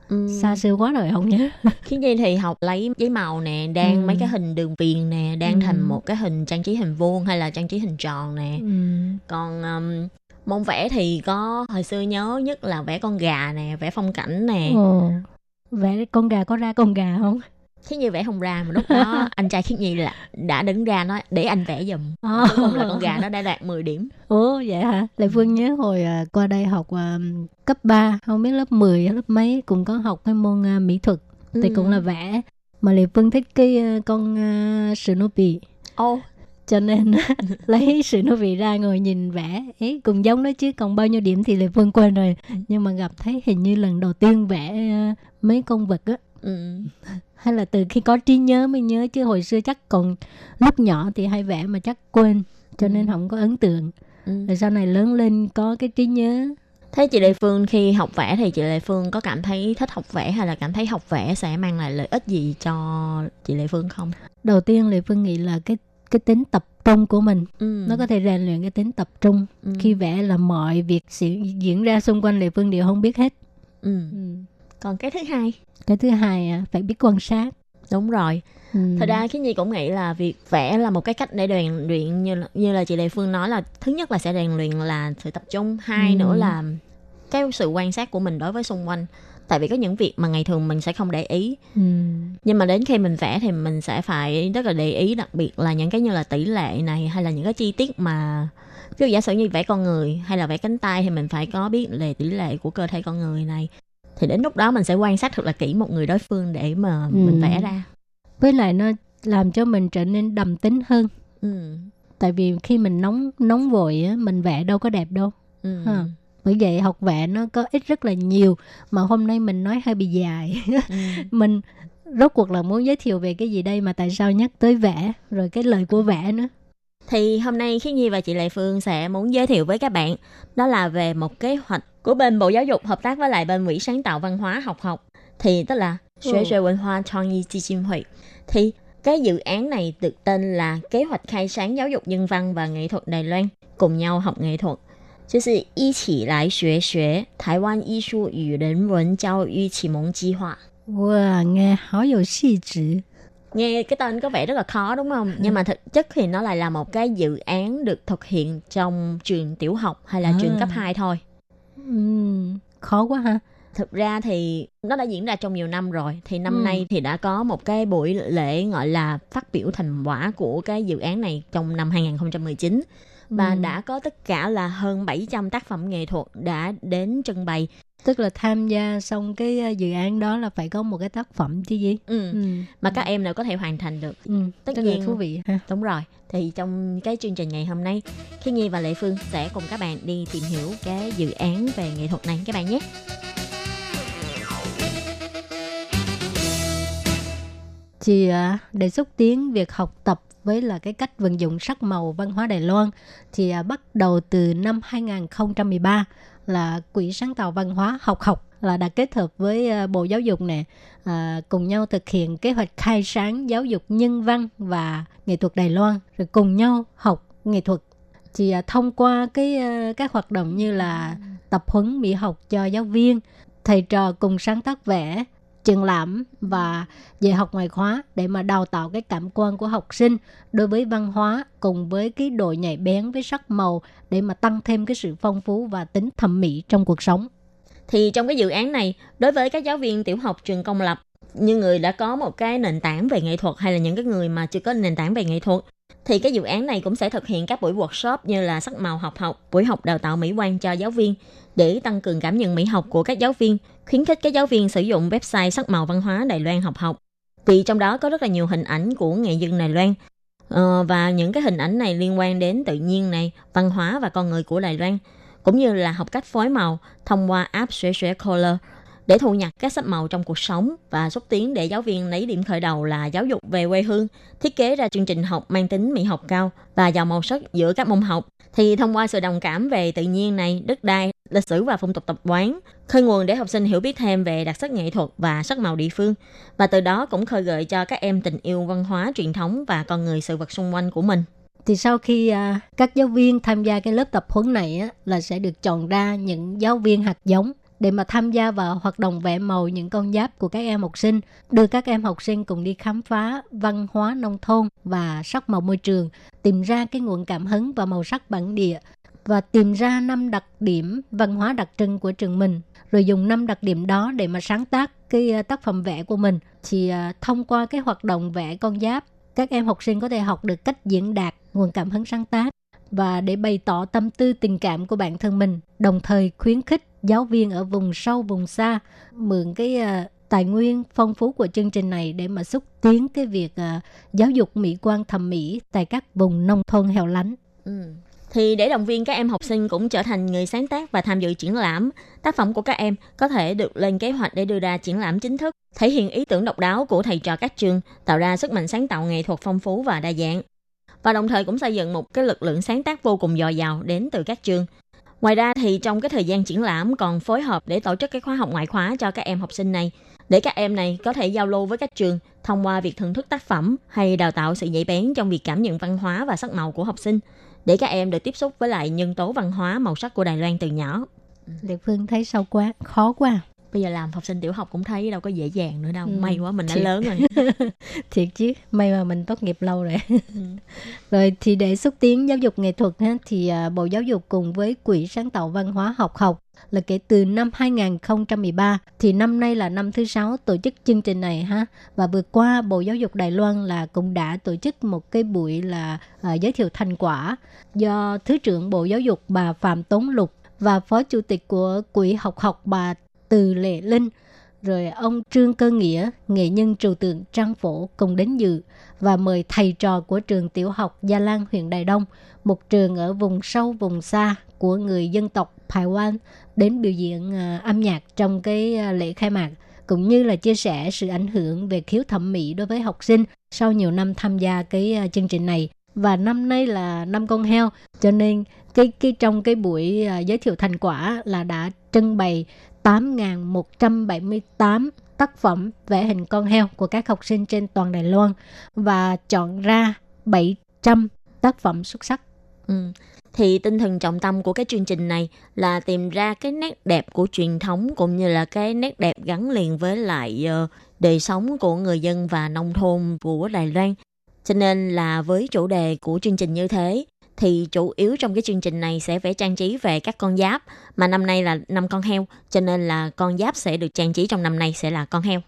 Ừ. Xa xưa quá rồi không nhớ. <laughs> Khiến Nhi thì học lấy giấy màu nè, đan Ừ. mấy cái hình đường viền nè, đan Ừ. thành một cái hình trang trí hình vuông hay là trang trí hình tròn nè. Ừ. Còn um, môn vẽ thì có hồi xưa nhớ nhất là vẽ con gà nè, vẽ phong cảnh nè. Ồ. Vẽ con gà có ra con gà không? Khiết Nhi vẽ không ra mà lúc đó <laughs> anh trai Khiết Nhi là đã đứng ra nói để anh vẽ giùm. Cuối cùng là con gà nó đã đạt 10 điểm. Ủa vậy hả? Lệ Phương nhớ hồi à, qua đây học à, cấp 3, không biết lớp 10 hay lớp mấy cũng có học cái môn à, mỹ thuật thì Ừ. cũng là vẽ. Mà Lệ Phương thích cái con Snoopy Ô, cho nên <laughs> lấy Snoopy ra ngồi nhìn vẽ ấy cũng giống đó chứ còn bao nhiêu điểm thì Lệ Phương quên rồi nhưng mà gặp thấy hình như lần đầu tiên vẽ à, mấy con vật á ừ. <laughs> hay là từ khi có trí nhớ mới nhớ chứ hồi xưa chắc còn lúc nhỏ thì hay vẽ mà chắc quên cho nên Ừ. không có ấn tượng ừ. rồi sau này lớn lên có cái trí nhớ Thế chị Lệ Phương khi học vẽ thì chị Lệ Phương có cảm thấy thích học vẽ hay là cảm thấy học vẽ sẽ mang lại lợi ích gì cho chị Lệ Phương không? đầu tiên Lệ Phương nghĩ là cái cái tính tập trung của mình Ừ. nó có thể rèn luyện cái tính tập trung ừ. khi vẽ là mọi việc sẽ diễn ra xung quanh Lệ Phương đều không biết hết ừ. Còn cái thứ hai, cái thứ hai à, phải biết quan sát đúng rồi. ừ. Thật ra cái gì cũng nghĩ là việc vẽ là một cái cách để rèn luyện như là, như là chị Lệ Phương nói là thứ nhất là sẽ rèn luyện là sự tập trung, hai Ừ. nữa là cái sự quan sát của mình đối với xung quanh. Tại vì có những việc mà ngày thường mình sẽ không để ý Ừ. nhưng mà đến khi mình vẽ thì mình sẽ phải rất là để ý đặc biệt là những cái như là tỷ lệ này hay là những cái chi tiết mà ví dụ giả sử như vẽ con người hay là vẽ cánh tay thì mình phải có biết về tỷ lệ của cơ thể con người này thì đến lúc đó mình sẽ quan sát thật là kỹ một người đối phương để mà Ừ. mình vẽ ra với lại nó làm cho mình trở nên đầm tính hơn ừ. tại vì khi mình nóng nóng vội á mình vẽ đâu có đẹp đâu Ừ. Ha. Bởi vậy học vẽ nó có ích rất là nhiều mà hôm nay mình nói hơi bị dài Ừ. <laughs> mình rốt cuộc là muốn giới thiệu về cái gì đây mà tại sao nhắc tới vẽ rồi cái lời của vẽ nữa Thì hôm nay Khiết Nhi và chị Lệ Phương sẽ muốn giới thiệu với các bạn đó là về một kế hoạch của bên Bộ Giáo dục hợp tác với lại bên Quỹ sáng tạo văn hóa học học thì tức là. Xuế Xuế Văn Hoa Chong Yi Chi Chim Hội. Thì cái dự án này được tên là Kế hoạch khai sáng giáo dục nhân văn và nghệ thuật Đài Loan cùng nhau học nghệ thuật. 就是一起来学学台湾艺术与人文教育启蒙计划。 wow nghe hó dầu xì chữ Nghe cái tên có vẻ rất là khó đúng không? Nhưng mà thực chất thì nó lại là một cái dự án được thực hiện trong trường tiểu học hay là trường À. cấp 2 thôi. Ừm, khó quá ha Thực ra thì nó đã diễn ra trong nhiều năm rồi. Thì năm Ừ. nay thì đã có một cái buổi lễ gọi là phát biểu thành quả của cái dự án này trong năm 2019. Và Ừm, đã có tất cả là hơn 700 tác phẩm nghệ thuật đã đến trưng bày. tức là tham gia xong cái ờ, dự án đó là phải có một cái tác phẩm chứ gì Ừ. ừ. Mà các em đều có thể hoàn thành được. Ừ. Tất rất nhiên. là thú vị ha Đúng rồi, thì trong cái chương trình ngày hôm nay, Khi Nhi và Lệ Phương sẽ cùng các bạn đi tìm hiểu cái dự án về nghệ thuật này các bạn nhé. Thì à, để xúc tiến việc học tập với là cái cách vận dụng sắc màu văn hóa Đài Loan thì à, bắt đầu từ năm 2013 là quỹ sáng tạo văn hóa học học là đã kết hợp với à, bộ giáo dục nè à, cùng nhau thực hiện kế hoạch khai sáng giáo dục nhân văn và nghệ thuật Đài Loan rồi cùng nhau học nghệ thuật. Thì à, thông qua cái các hoạt động như là tập huấn mỹ học cho giáo viên thầy trò cùng sáng tác vẽ triển lãm và dạy học ngoại khóa để mà đào tạo cái cảm quan của học sinh đối với văn hóa cùng với cái độ nhạy bén với sắc màu để mà tăng thêm cái sự phong phú và tính thẩm mỹ trong cuộc sống. Thì trong cái dự án này, đối với các giáo viên tiểu học trường công lập, như người đã có một cái nền tảng về nghệ thuật hay là những cái người mà chưa có nền tảng về nghệ thuật thì cái dự án này cũng sẽ thực hiện các buổi workshop như là sắc màu học học, buổi học đào tạo mỹ quan cho giáo viên để tăng cường cảm nhận mỹ học của các giáo viên, khuyến khích các giáo viên sử dụng website sắc màu văn hóa Đài Loan học học. Vì trong đó có rất là nhiều hình ảnh của nghệ dân Đài Loan. Ờ, và những cái hình ảnh này liên quan đến tự nhiên này, văn hóa và con người của Đài Loan, cũng như là học cách phối màu thông qua app Xue Xue Color để thu nhặt các sắc màu trong cuộc sống và xúc tiến để giáo viên lấy điểm khởi đầu là giáo dục về quê hương, thiết kế ra chương trình học mang tính mỹ học cao và giàu màu sắc giữa các môn học. Thì thông qua sự đồng cảm về tự nhiên này, đất đai, lịch sử và phong tục tập quán, khơi nguồn để học sinh hiểu biết thêm về đặc sắc nghệ thuật và sắc màu địa phương. Và từ đó cũng khơi gợi cho các em tình yêu văn hóa truyền thống và con người sự vật xung quanh của mình. Thì sau khi à, các giáo viên tham gia cái lớp tập huấn này á, là sẽ được chọn ra những giáo viên hạt giống để mà tham gia vào hoạt động vẽ màu những con giáp của các em học sinh, đưa các em học sinh cùng đi khám phá văn hóa nông thôn và sắc màu môi trường, tìm ra cái nguồn cảm hứng và màu sắc bản địa và tìm ra năm đặc điểm văn hóa đặc trưng của trường mình. Rồi dùng năm đặc điểm đó để mà sáng tác cái ờ, tác phẩm vẽ của mình. Thì ờ, thông qua cái hoạt động vẽ con giáp các em học sinh có thể học được cách diễn đạt nguồn cảm hứng sáng tác và để bày tỏ tâm tư tình cảm của bản thân mình, đồng thời khuyến khích giáo viên ở vùng sâu vùng xa mượn cái uh, tài nguyên phong phú của chương trình này để mà xúc tiến cái việc uh, giáo dục mỹ quan thẩm mỹ tại các vùng nông thôn hẻo lánh. Ừ. Thì để động viên các em học sinh cũng trở thành người sáng tác và tham dự triển lãm, tác phẩm của các em có thể được lên kế hoạch để đưa ra triển lãm chính thức, thể hiện ý tưởng độc đáo của thầy trò các trường, tạo ra sức mạnh sáng tạo nghệ thuật phong phú và đa dạng và đồng thời cũng xây dựng một cái lực lượng sáng tác vô cùng dồi dào đến từ các trường. Ngoài ra thì trong cái thời gian triển lãm còn phối hợp để tổ chức cái khóa học ngoại khóa cho các em học sinh này để các em này có thể giao lưu với các trường thông qua việc thưởng thức tác phẩm hay đào tạo sự nhạy bén trong việc cảm nhận văn hóa và sắc màu của học sinh để các em được tiếp xúc với lại nhân tố văn hóa màu sắc của Đài Loan từ nhỏ. Lệ Phương thấy sâu quá, khó quá à bây giờ làm học sinh tiểu học cũng thấy đâu có dễ dàng nữa đâu. Ừ, may quá mình đã lớn rồi. <laughs> Thiệt chứ may mà mình tốt nghiệp lâu rồi. Ừ. <laughs> rồi thì để xúc tiến giáo dục nghệ thuật thì à, bộ giáo dục cùng với quỹ sáng tạo văn hóa học học là kể từ năm 2013 thì năm nay là năm thứ sáu tổ chức chương trình này ha. Và vừa qua Bộ Giáo dục Đài Loan là cũng đã tổ chức một cái buổi là uh, giới thiệu thành quả do Thứ trưởng Bộ Giáo dục bà Phạm Tống Lục và Phó Chủ tịch của Quỹ học học bà từ Lệ Linh, rồi ông Trương Cơ Nghĩa, nghệ nhân trừu tượng Trang Phổ cùng đến dự và mời thầy trò của trường tiểu học Gia Lan huyện Đài Đông, một trường ở vùng sâu vùng xa của người dân tộc Đài Quan đến biểu diễn à, âm nhạc trong cái à, lễ khai mạc cũng như là chia sẻ sự ảnh hưởng về khiếu thẩm mỹ đối với học sinh sau nhiều năm tham gia cái à, chương trình này. Và năm nay là năm con heo cho nên cái cái trong cái buổi giới thiệu thành quả là đã trưng bày 8.178 tác phẩm vẽ hình con heo của các học sinh trên toàn Đài Loan và chọn ra 700 tác phẩm xuất sắc. Ừ. Thì tinh thần trọng tâm của cái chương trình này là tìm ra cái nét đẹp của truyền thống cũng như là cái nét đẹp gắn liền với lại uh, đời sống của người dân và nông thôn của Đài Loan. Cho nên là với chủ đề của chương trình như thế thì chủ yếu trong cái chương trình này sẽ vẽ trang trí về các con giáp mà năm nay là năm con heo cho nên là con giáp sẽ được trang trí trong năm nay sẽ là con heo.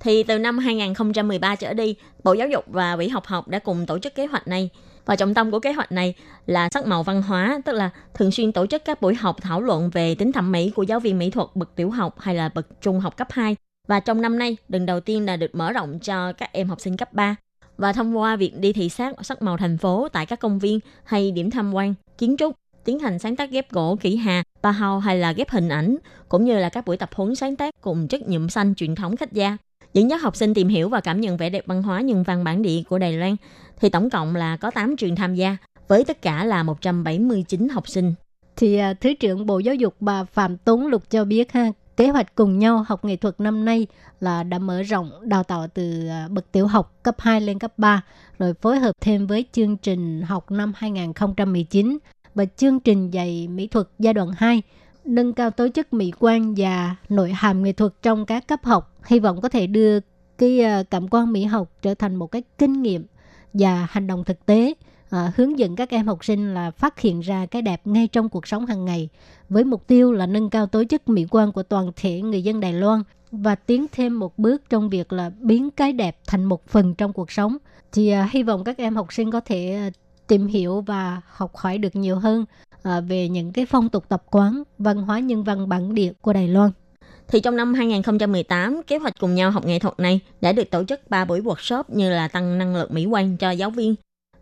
Thì từ năm 2013 trở đi, Bộ Giáo dục và Ủy học học đã cùng tổ chức kế hoạch này. Và trọng tâm của kế hoạch này là sắc màu văn hóa, tức là thường xuyên tổ chức các buổi học thảo luận về tính thẩm mỹ của giáo viên mỹ thuật bậc tiểu học hay là bậc trung học cấp 2. Và trong năm nay, lần đầu tiên là được mở rộng cho các em học sinh cấp 3 và thông qua việc đi thị sát sắc màu thành phố tại các công viên hay điểm tham quan, kiến trúc, tiến hành sáng tác ghép gỗ kỹ hà, pa hao hay là ghép hình ảnh, cũng như là các buổi tập huấn sáng tác cùng chất nhuộm xanh truyền thống khách gia. Dẫn dắt học sinh tìm hiểu và cảm nhận vẻ đẹp văn hóa nhân văn bản địa của Đài Loan. Thì tổng cộng là có 8 trường tham gia, với tất cả là 179 học sinh. Thì à, Thứ trưởng Bộ Giáo dục bà Phạm Tuấn Lục cho biết ha, Kế hoạch cùng nhau học nghệ thuật năm nay là đã mở rộng đào tạo từ à, bậc tiểu học cấp 2 lên cấp 3, rồi phối hợp thêm với chương trình học năm 2019 và chương trình dạy mỹ thuật giai đoạn 2 nâng cao tố chất mỹ quan và nội hàm nghệ thuật trong các cấp học. Hy vọng có thể đưa cái à, cảm quan mỹ học trở thành một cái kinh nghiệm và hành động thực tế à, hướng dẫn các em học sinh là phát hiện ra cái đẹp ngay trong cuộc sống hàng ngày với mục tiêu là nâng cao tố chất mỹ quan của toàn thể người dân Đài Loan và tiến thêm một bước trong việc là biến cái đẹp thành một phần trong cuộc sống thì à, hy vọng các em học sinh có thể à, tìm hiểu và học hỏi được nhiều hơn à, về những cái phong tục tập quán văn hóa nhân văn bản địa của Đài Loan thì trong năm 2018, kế hoạch cùng nhau học nghệ thuật này đã được tổ chức 3 buổi workshop như là tăng năng lực mỹ quan cho giáo viên.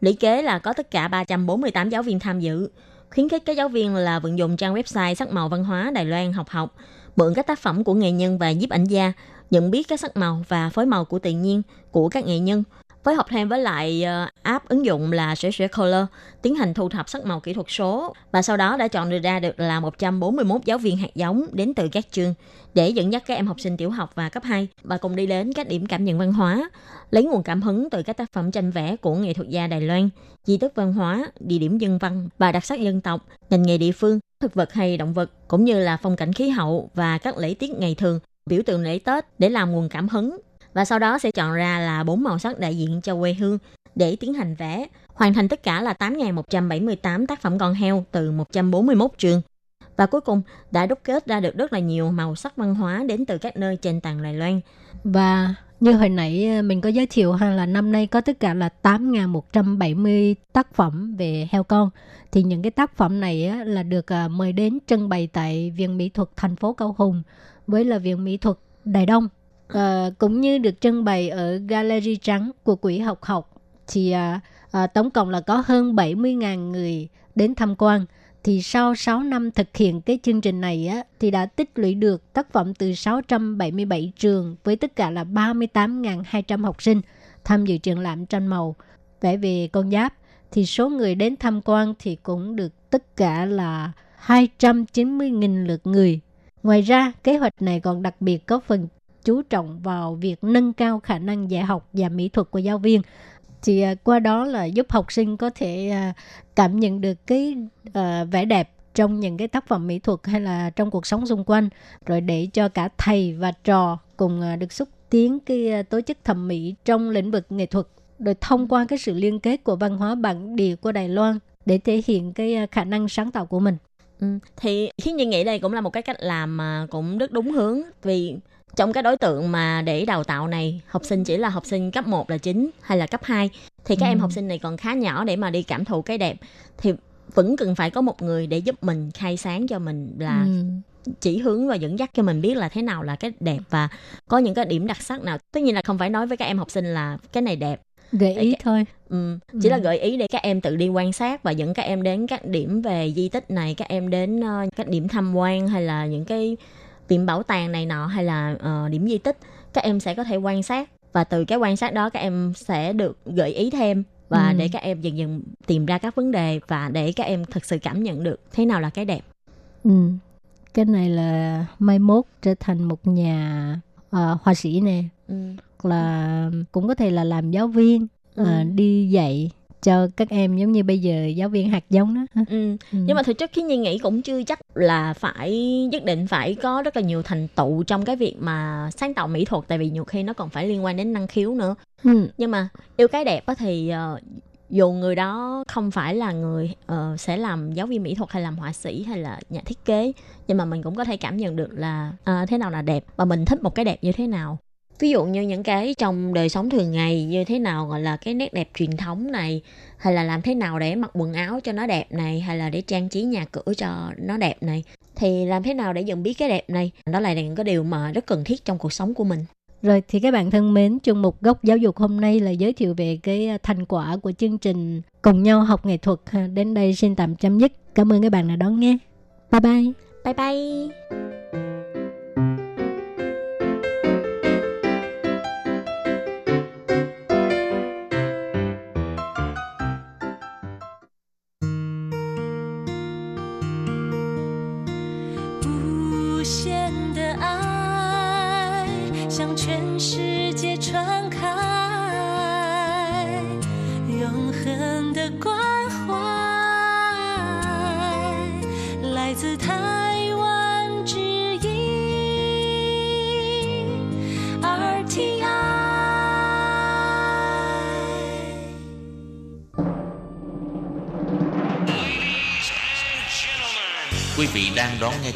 Lý kế là có tất cả 348 giáo viên tham dự, khuyến khích các giáo viên là vận dụng trang website sắc màu văn hóa Đài Loan học học, mượn các tác phẩm của nghệ nhân và nhiếp ảnh gia, nhận biết các sắc màu và phối màu của tự nhiên của các nghệ nhân – phối hợp thêm với lại ờ, app ứng dụng là Sửa Sửa Color tiến hành thu thập sắc màu kỹ thuật số. Và sau đó đã chọn được ra được là 141 giáo viên hạt giống đến từ các trường để dẫn dắt các em học sinh tiểu học và cấp 2 và cùng đi đến các điểm cảm nhận văn hóa, lấy nguồn cảm hứng từ các tác phẩm tranh vẽ của nghệ thuật gia Đài Loan, di tích văn hóa, địa điểm dân văn và đặc sắc dân tộc, ngành nghề địa phương, thực vật hay động vật cũng như là phong cảnh khí hậu và các lễ tiết ngày thường biểu tượng lễ Tết để làm nguồn cảm hứng và sau đó sẽ chọn ra là bốn màu sắc đại diện cho quê hương để tiến hành vẽ. Hoàn thành tất cả là 8.178 tác phẩm con heo từ 141 trường. Và cuối cùng đã đúc kết ra được rất là nhiều màu sắc văn hóa đến từ các nơi trên toàn Đài Loan. Và như hồi nãy ờ, mình có giới thiệu ha là năm nay có tất cả là 8.170 tác phẩm về heo con. Thì những cái tác phẩm này á, là được ờ, mời đến trưng bày tại Viện Mỹ thuật thành phố Cao Hùng với là Viện Mỹ thuật Đài Đông à, cũng như được trưng bày ở Gallery Trắng của Quỹ học học thì à, à, tổng cộng là có hơn 70.000 người đến tham quan thì sau 6 năm thực hiện cái chương trình này á, thì đã tích lũy được tác phẩm từ 677 trường với tất cả là 38.200 học sinh tham dự triển lãm tranh màu vẽ về con giáp thì số người đến tham quan thì cũng được tất cả là 290.000 lượt người. Ngoài ra, kế hoạch này còn đặc biệt có phần chú trọng vào việc nâng cao khả năng dạy học và mỹ thuật của giáo viên thì à, qua đó là giúp học sinh có thể à, cảm nhận được cái à, vẻ đẹp trong những cái tác phẩm mỹ thuật hay là trong cuộc sống xung quanh rồi để cho cả thầy và trò cùng được xúc tiến cái tố chất thẩm mỹ trong lĩnh vực nghệ thuật rồi thông qua cái sự liên kết của văn hóa bản địa của Đài Loan để thể hiện cái khả năng sáng tạo của mình. Ừ, thì khiến như nghĩ đây cũng là một cái cách làm mà cũng rất đúng hướng vì trong cái đối tượng mà để đào tạo này học sinh chỉ là học sinh cấp 1 là chính hay là cấp 2 thì các ừ. em học sinh này còn khá nhỏ để mà đi cảm thụ cái đẹp thì vẫn cần phải có một người để giúp mình khai sáng cho mình là ừ. chỉ hướng và dẫn dắt cho mình biết là thế nào là cái đẹp và có những cái điểm đặc sắc nào tất nhiên là không phải nói với các em học sinh là cái này đẹp gợi ý để, thôi ừ, chỉ ừ. là gợi ý để các em tự đi quan sát và dẫn các em đến các điểm về di tích này các em đến uh, các điểm tham quan hay là những cái viện bảo tàng này nọ hay là uh, điểm di tích các em sẽ có thể quan sát và từ cái quan sát đó các em sẽ được gợi ý thêm và ừ. để các em dần dần tìm ra các vấn đề và để các em thực sự cảm nhận được thế nào là cái đẹp. Ừ. Cái này là mai mốt trở thành một nhà uh, họa sĩ nè. Ừ. Là cũng có thể là làm giáo viên, ừ. uh, đi dạy cho các em giống như bây giờ giáo viên hạt giống đó ừ. ừ. nhưng mà thực chất khi nhi nghĩ cũng chưa chắc là phải nhất định phải có rất là nhiều thành tựu trong cái việc mà sáng tạo mỹ thuật tại vì nhiều khi nó còn phải liên quan đến năng khiếu nữa ừ. nhưng mà yêu cái đẹp á thì uh, dù người đó không phải là người uh, sẽ làm giáo viên mỹ thuật hay làm họa sĩ hay là nhà thiết kế nhưng mà mình cũng có thể cảm nhận được là uh, thế nào là đẹp và mình thích một cái đẹp như thế nào ví dụ như những cái trong đời sống thường ngày như thế nào gọi là cái nét đẹp truyền thống này hay là làm thế nào để mặc quần áo cho nó đẹp này hay là để trang trí nhà cửa cho nó đẹp này thì làm thế nào để dần biết cái đẹp này đó là những cái điều mà rất cần thiết trong cuộc sống của mình rồi thì các bạn thân mến, chung mục góc giáo dục hôm nay là giới thiệu về cái thành quả của chương trình cùng nhau học nghệ thuật. Đến đây xin tạm chấm dứt. Cảm ơn các bạn đã đón nghe. Bye bye. Bye bye.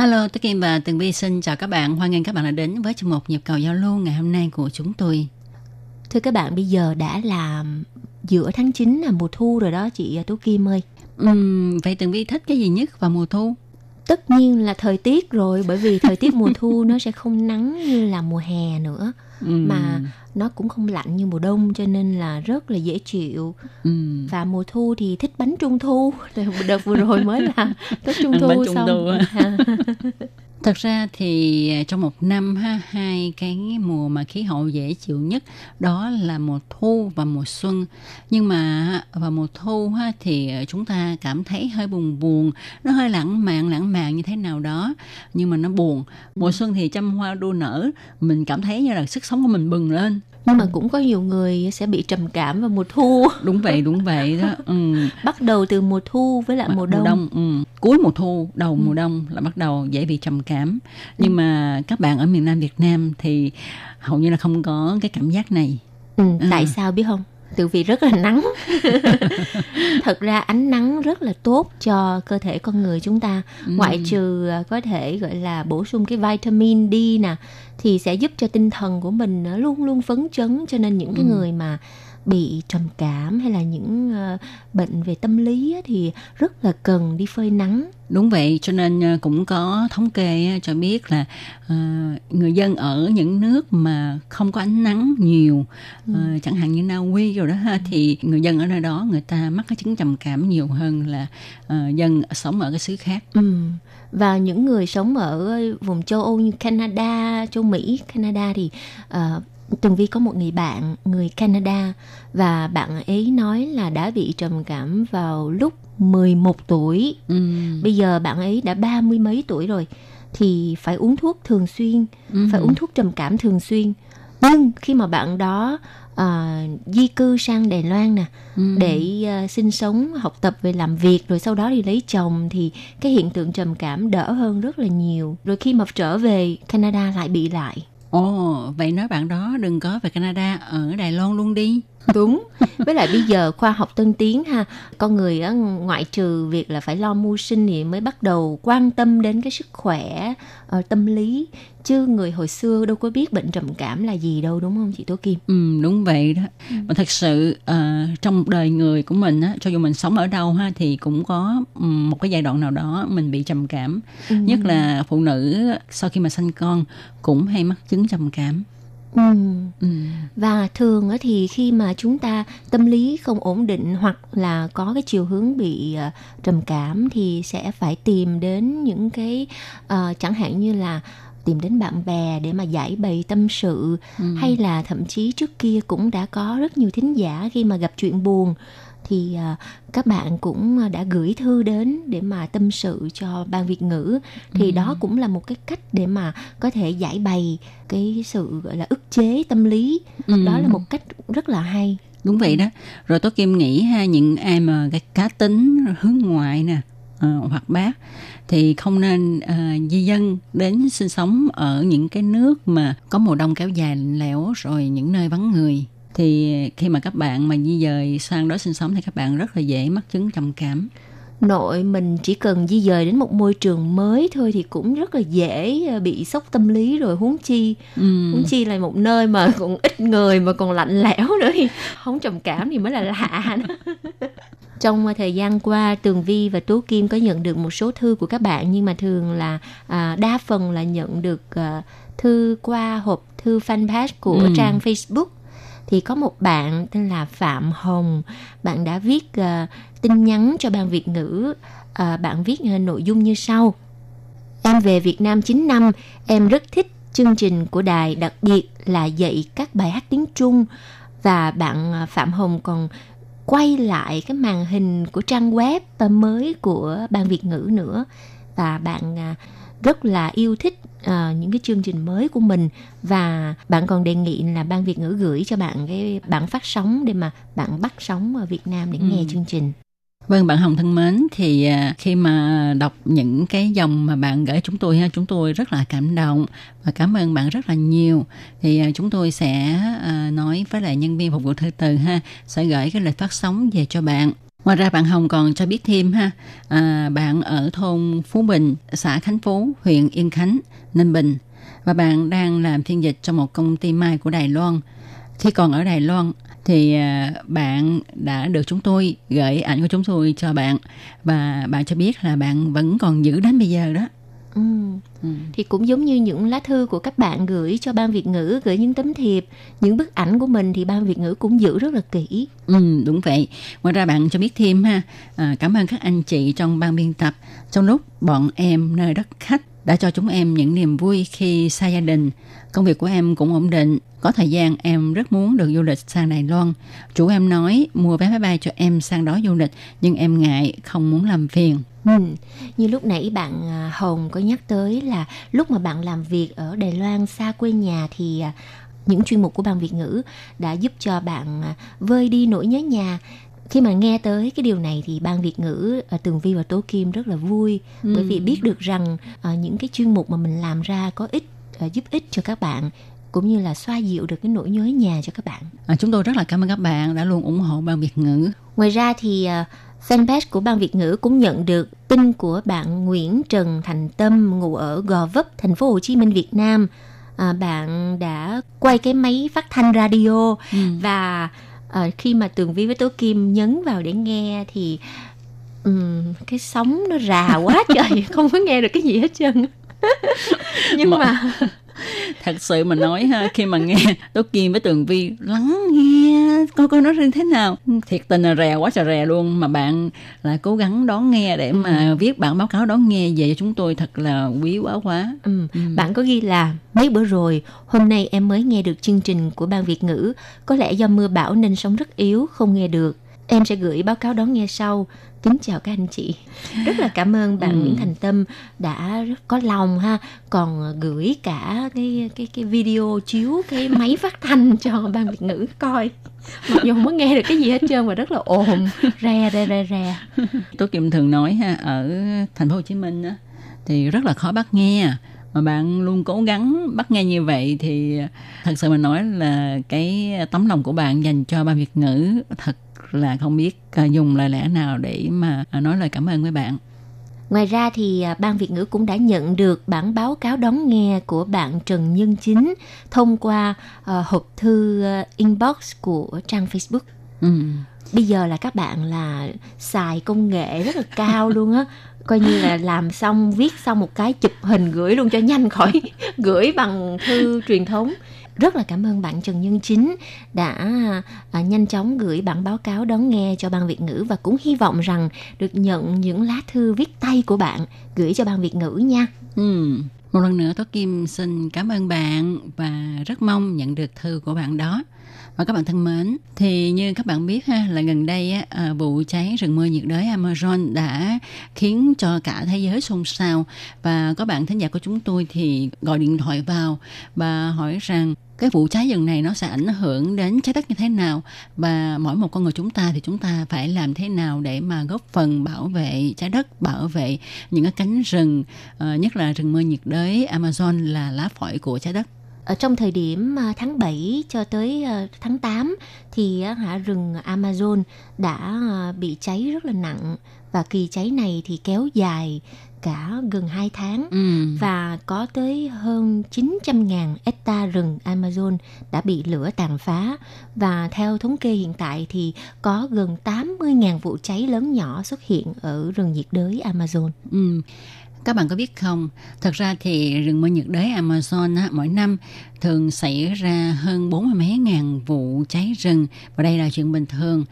Hello, Tố Kim và Tường Vi xin chào các bạn. Hoan nghênh các bạn đã đến với chuyên mục Nhịp cầu giao lưu ngày hôm nay của chúng tôi. Thưa các bạn, bây giờ đã là giữa tháng 9 là mùa thu rồi đó chị Tú Kim ơi. Ừm, vậy Tường Vi thích cái gì nhất vào mùa thu? Tất nhiên là thời tiết rồi, bởi vì thời tiết mùa thu nó sẽ không nắng như là mùa hè nữa. Ừm, Mà nó cũng không lạnh như mùa đông cho nên là rất là dễ chịu. ừm, Và mùa thu thì thích bánh trung thu. <laughs> Đợt vừa rồi mới là <laughs> Tết trung thu Bánh trung xong. thu. <laughs> Thật ra thì à, trong một năm ha hai cái mùa mà khí hậu dễ chịu nhất đó là mùa thu và mùa xuân. Nhưng mà vào mùa thu ha thì à, chúng ta cảm thấy hơi buồn buồn, nó hơi lãng mạn lãng mạn như thế nào đó, nhưng mà nó buồn. Mùa xuân thì trăm hoa đua nở, mình cảm thấy như là sức sống của mình bừng lên. Nhưng mà cũng có nhiều người sẽ bị trầm cảm vào mùa thu. <laughs> Đúng vậy, đúng vậy đó. Ừ. Bắt đầu từ mùa thu với lại mùa đông. ừ. cuối mùa thu đầu mùa đông là bắt đầu dễ bị trầm cảm nhưng mà các bạn ở miền Nam Việt Nam thì hầu như là không có cái cảm giác này Ừ, À. tại sao biết không? Từ vì rất là nắng. <laughs> Thật ra ánh nắng rất là tốt cho cơ thể con người chúng ta. Ừ. Ngoại trừ à, có thể gọi là bổ sung cái vitamin D nè thì sẽ giúp cho tinh thần của mình nó luôn luôn phấn chấn cho nên những cái Ừ. người mà bị trầm cảm hay là những ờ, bệnh về tâm lý thì rất là cần đi phơi nắng. đúng vậy cho nên ờ, cũng có thống kê cho biết là ờ, người dân ở những nước mà không có ánh nắng nhiều ờ, chẳng hạn như Na Uy rồi đó ha thì người dân ở nơi đó người ta mắc cái chứng trầm cảm nhiều hơn là dân sống ở cái xứ khác Ừ. Và những người sống ở vùng châu Âu như Canada, châu Mỹ, Canada thì uh, Tường Vi có một người bạn người Canada và bạn ấy nói là đã bị trầm cảm vào lúc 11 tuổi. ừ. Bây giờ bạn ấy đã ba mươi mấy tuổi rồi thì phải uống thuốc thường xuyên, Ừ. phải uống thuốc trầm cảm thường xuyên. Nhưng khi mà bạn đó à, di cư sang Đài Loan nè Ừ. để à, sinh sống, học tập về làm việc rồi sau đó thì lấy chồng thì cái hiện tượng trầm cảm đỡ hơn rất là nhiều. Rồi khi mà trở về Canada lại bị lại. Ồ, vậy nói bạn đó đừng có về Canada ở Đài Loan luôn đi. Đúng. Với lại bây giờ khoa học tân tiến ha, con người á, ngoại trừ việc là phải lo mưu sinh thì mới bắt đầu quan tâm đến cái sức khỏe, ờ, tâm lý. Chứ người hồi xưa đâu có biết bệnh trầm cảm là gì đâu đúng không chị Tố Kim? Ừ, đúng vậy đó. Mà thật sự ờ, trong đời người của mình á, cho dù mình sống ở đâu ha thì cũng có ừm, một cái giai đoạn nào đó mình bị trầm cảm. Nhất là phụ nữ sau khi mà sanh con cũng hay mắc chứng trầm cảm. Ừ. Ừ. Và thường thì khi mà chúng ta tâm lý không ổn định hoặc là có cái chiều hướng bị ờ, trầm cảm thì sẽ phải tìm đến những cái ờ, chẳng hạn như là tìm đến bạn bè để mà giải bày tâm sự hay là thậm chí trước kia cũng đã có rất nhiều thính giả khi mà gặp chuyện buồn thì à, các bạn cũng đã gửi thư đến để mà tâm sự cho ban Việt ngữ. Thì đó cũng là một cái cách để mà có thể giải bày cái sự gọi là ức chế tâm lý. Ừ. đó là một cách rất là hay. Đúng vậy đó. Rồi Tố Kim nghĩ ha những ai mà cái cá tính hướng ngoại nè ờ, hoặc bác thì không nên ờ, di dân đến sinh sống ở những cái nước mà có mùa đông kéo dài lạnh lẽo rồi những nơi vắng người thì khi mà các bạn mà di dời sang đó sinh sống thì các bạn rất là dễ mắc chứng trầm cảm nội mình chỉ cần di dời đến một môi trường mới thôi thì cũng rất là dễ à, bị sốc tâm lý rồi huống chi ừ. huống chi là một nơi mà <laughs> cũng ít người mà còn lạnh lẽo nữa thì không trầm cảm thì mới là lạ đó. <laughs> trong à, thời gian qua tường vi và tố kim có nhận được một số thư của các bạn nhưng mà thường là à, đa phần là nhận được à, thư qua hộp thư fanpage của Ừ. trang facebook thì có một bạn tên là phạm hồng. Bạn đã viết uh, tin nhắn cho ban việt ngữ. Uh, bạn viết uh, nội dung như sau. Em về Việt Nam 9 năm, em rất thích chương trình của đài, đặc biệt là dạy các bài hát tiếng Trung. và bạn Phạm Hồng còn quay lại cái màn hình của trang web mới của ban Việt ngữ nữa. Và bạn rất là yêu thích à, những cái chương trình mới của mình và bạn còn đề nghị là ban Việt ngữ gửi cho bạn cái bản phát sóng để mà bạn bắt sóng ở Việt Nam để Ừ. nghe chương trình. Vâng, bạn Hồng thân mến, thì à, khi mà đọc những cái dòng mà bạn gửi chúng tôi ha, chúng tôi rất là cảm động và cảm ơn bạn rất là nhiều. Thì à, chúng tôi sẽ à, nói với lại nhân viên phục vụ thư từ ha, sẽ gửi cái lịch phát sóng về cho bạn. Ngoài ra bạn Hồng còn cho biết thêm ha, à, bạn ở thôn Phú Bình, xã Khánh Phú, huyện Yên Khánh, Ninh Bình và bạn đang làm phiên dịch cho một công ty mai của Đài Loan. Khi còn ở Đài Loan thì à, bạn đã được chúng tôi gửi ảnh của chúng tôi cho bạn và bạn cho biết là bạn vẫn còn giữ đến bây giờ đó. Ừ. Ừ. thì cũng giống như những lá thư của các bạn gửi cho ban Việt ngữ gửi những tấm thiệp những bức ảnh của mình thì ban Việt ngữ cũng giữ rất là kỹ Ừ, đúng vậy. Ngoài ra bạn cho biết thêm ha, à, cảm ơn các anh chị trong ban biên tập trong lúc bọn em nơi đất khách đã cho chúng em những niềm vui khi xa gia đình. Công việc của em cũng ổn định. Có thời gian, em rất muốn được du lịch sang Đài Loan. Chủ em nói, mua vé máy bay cho em sang đó du lịch, nhưng em ngại, không muốn làm phiền. ừ. như lúc nãy bạn à, Hồng có nhắc tới là lúc mà bạn làm việc ở Đài Loan xa quê nhà thì à, những chuyên mục của ban Việt ngữ đã giúp cho bạn à, vơi đi nỗi nhớ nhà khi mà nghe tới cái điều này thì ban Việt ngữ à, Tường Vi và Tố Kim rất là vui bởi vì biết được rằng à, những cái chuyên mục mà mình làm ra có ích à, giúp ích cho các bạn cũng như là xoa dịu được cái nỗi nhớ nhà cho các bạn À, chúng tôi rất là cảm ơn các bạn đã luôn ủng hộ ban Việt ngữ. Ngoài ra thì à, fanpage của Ban Việt ngữ cũng nhận được tin của bạn Nguyễn Trần Thành Tâm ngụ ở Gò Vấp, thành phố Hồ Chí Minh, Việt Nam. À, bạn đã quay cái máy phát thanh radio Ừ. và à, khi mà Tường Vi với Tố Kim nhấn vào để nghe thì ừm, cái sóng nó rà quá <laughs> trời, không có nghe được cái gì hết trơn. <laughs> Nhưng Mà- mà <laughs> thật sự mà nói ha khi mà nghe Tố Kim với Tường Vi lắng nghe coi coi nó như thế nào thiệt tình là rè quá trời rè luôn mà bạn lại cố gắng đón nghe để mà viết bản báo cáo đón nghe về cho chúng tôi thật là quý quá quá Ừm, Bạn có ghi là mấy bữa rồi, hôm nay em mới nghe được chương trình của Ban Việt ngữ. Có lẽ do mưa bão nên sóng rất yếu, không nghe được. Em sẽ gửi báo cáo đón nghe sau. Kính chào các anh chị. Rất là cảm ơn bạn Ừ. Nguyễn Thành Tâm đã rất có lòng ha, còn gửi cả cái cái cái video chiếu cái máy phát thanh cho Ban Việt ngữ coi. Mặc dù không có nghe được cái gì hết trơn mà rất là ồn, re re re re. Tố Kim thường nói ha ở thành phố Hồ Chí Minh á thì rất là khó bắt nghe mà bạn luôn cố gắng bắt nghe như vậy thì thật sự mà nói là cái tấm lòng của bạn dành cho ban Việt ngữ thật là không biết à, dùng lời lẽ nào để mà à, nói lời cảm ơn với bạn Ngoài ra thì à, Ban Việt ngữ cũng đã nhận được bản báo cáo đón nghe của bạn Trần Nhân Chính thông qua hộp thư inbox của trang Facebook. ừ. Bây giờ là các bạn là xài công nghệ rất là cao luôn á. Coi như là làm xong, viết xong một cái chụp hình gửi luôn cho nhanh khỏi <laughs> gửi bằng thư truyền thống. Rất là cảm ơn bạn Trần Nhân Chính đã à, nhanh chóng gửi bản báo cáo đón nghe cho Ban Việt ngữ và cũng hy vọng rằng được nhận những lá thư viết tay của bạn gửi cho Ban Việt ngữ nha. Ừ. Một lần nữa Tố Kim xin cảm ơn bạn và rất mong nhận được thư của bạn đó. Và các bạn thân mến, thì như các bạn biết ha là gần đây á, à, vụ cháy rừng mưa nhiệt đới Amazon đã khiến cho cả thế giới xôn xao và có bạn thính giả của chúng tôi thì gọi điện thoại vào và hỏi rằng cái vụ cháy rừng này nó sẽ ảnh hưởng đến trái đất như thế nào? Và mỗi một con người chúng ta thì chúng ta phải làm thế nào để mà góp phần bảo vệ trái đất bảo vệ những cái cánh rừng ờ, nhất là rừng mưa nhiệt đới Amazon là lá phổi của trái đất? Ở trong thời điểm ờ, tháng 7 cho tới ờ, tháng 8 thì á, hả rừng Amazon đã bị cháy rất là nặng. Và kỳ cháy này thì kéo dài cả gần 2 tháng. ừ. và có tới hơn 900.000 hecta rừng Amazon đã bị lửa tàn phá và theo thống kê hiện tại thì có gần 80.000 vụ cháy lớn nhỏ xuất hiện ở rừng nhiệt đới Amazon. Ừ. Các bạn có biết không, thật ra thì rừng mưa nhiệt đới Amazon á, mỗi năm thường xảy ra hơn 40 mấy ngàn vụ cháy rừng và đây là chuyện bình thường.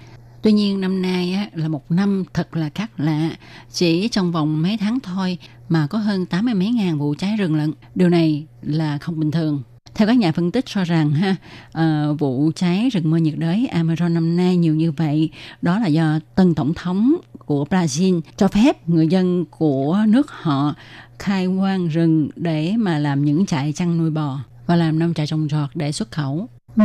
Tuy nhiên năm nay á, là một năm thật là khác lạ, chỉ trong vòng mấy tháng thôi mà có hơn 80 mấy ngàn vụ cháy rừng lận. Điều này là không bình thường. Theo các nhà phân tích cho rằng ha, uh, vụ cháy rừng mưa nhiệt đới Amazon năm nay nhiều như vậy, đó là do tân tổng thống của Brazil cho phép người dân của nước họ khai quang rừng để mà làm những trại chăn nuôi bò và làm nông trại trồng trọt để xuất khẩu. Ừ.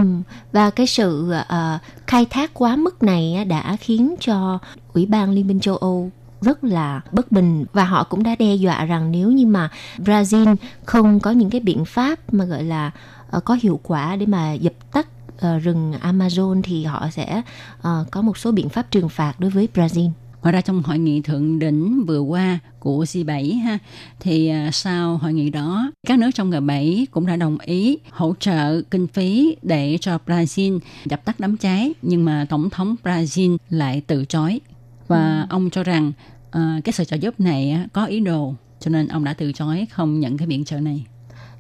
Và cái sự uh, khai thác quá mức này đã khiến cho Ủy ban Liên minh châu Âu rất là bất bình và họ cũng đã đe dọa rằng nếu như mà Brazil không có những cái biện pháp mà gọi là uh, có hiệu quả để mà dập tắt uh, rừng Amazon thì họ sẽ uh, có một số biện pháp trừng phạt đối với Brazil. Ngoài ra trong hội nghị thượng đỉnh vừa qua của G7 ha thì à, sau hội nghị đó các nước trong G7 cũng đã đồng ý hỗ trợ kinh phí để cho Brazil dập tắt đám cháy nhưng mà tổng thống Brazil lại từ chối và ông cho rằng à, cái sự trợ giúp này có ý đồ cho nên ông đã từ chối không nhận cái viện trợ này.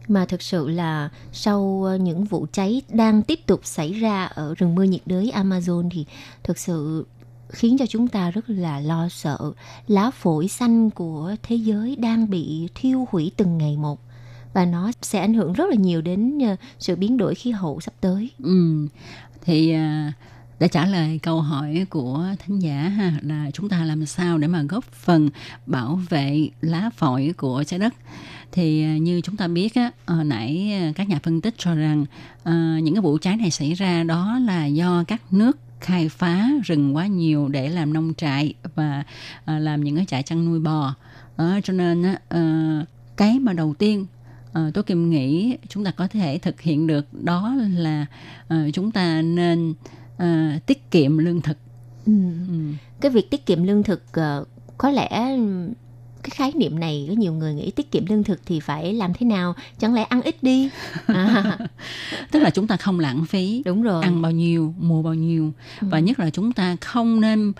mà thực sự là sau ờ, những vụ cháy đang tiếp tục xảy ra ở rừng mưa nhiệt đới Amazon thì thực sự khiến cho chúng ta rất là lo sợ lá phổi xanh của thế giới đang bị thiêu hủy từng ngày một và nó sẽ ảnh hưởng rất là nhiều đến ờ, sự biến đổi khí hậu sắp tới. Ừ. Thì ờ, để trả lời câu hỏi của thính giả ha là chúng ta làm sao để mà góp phần bảo vệ lá phổi của trái đất thì ờ, như chúng ta biết á hồi nãy các nhà phân tích cho rằng à, những cái vụ cháy này xảy ra đó là do các nước khai phá rừng quá nhiều để làm nông trại và à, làm những cái trại chăn nuôi bò đó, cho nên á, à, cái mà đầu tiên Ờ, tôi Kim nghĩ chúng ta có thể thực hiện được đó là ờ, chúng ta nên ờ, tiết kiệm lương thực. Ừ. Ừ. Cái việc tiết kiệm lương thực có lẽ cái khái niệm này có nhiều người nghĩ tiết kiệm lương thực thì phải làm thế nào? Chẳng lẽ ăn ít đi? <laughs> À, <laughs> Tức là chúng ta không lãng phí, đúng rồi. ăn bao nhiêu, mua bao nhiêu Ừ. và nhất là chúng ta không nên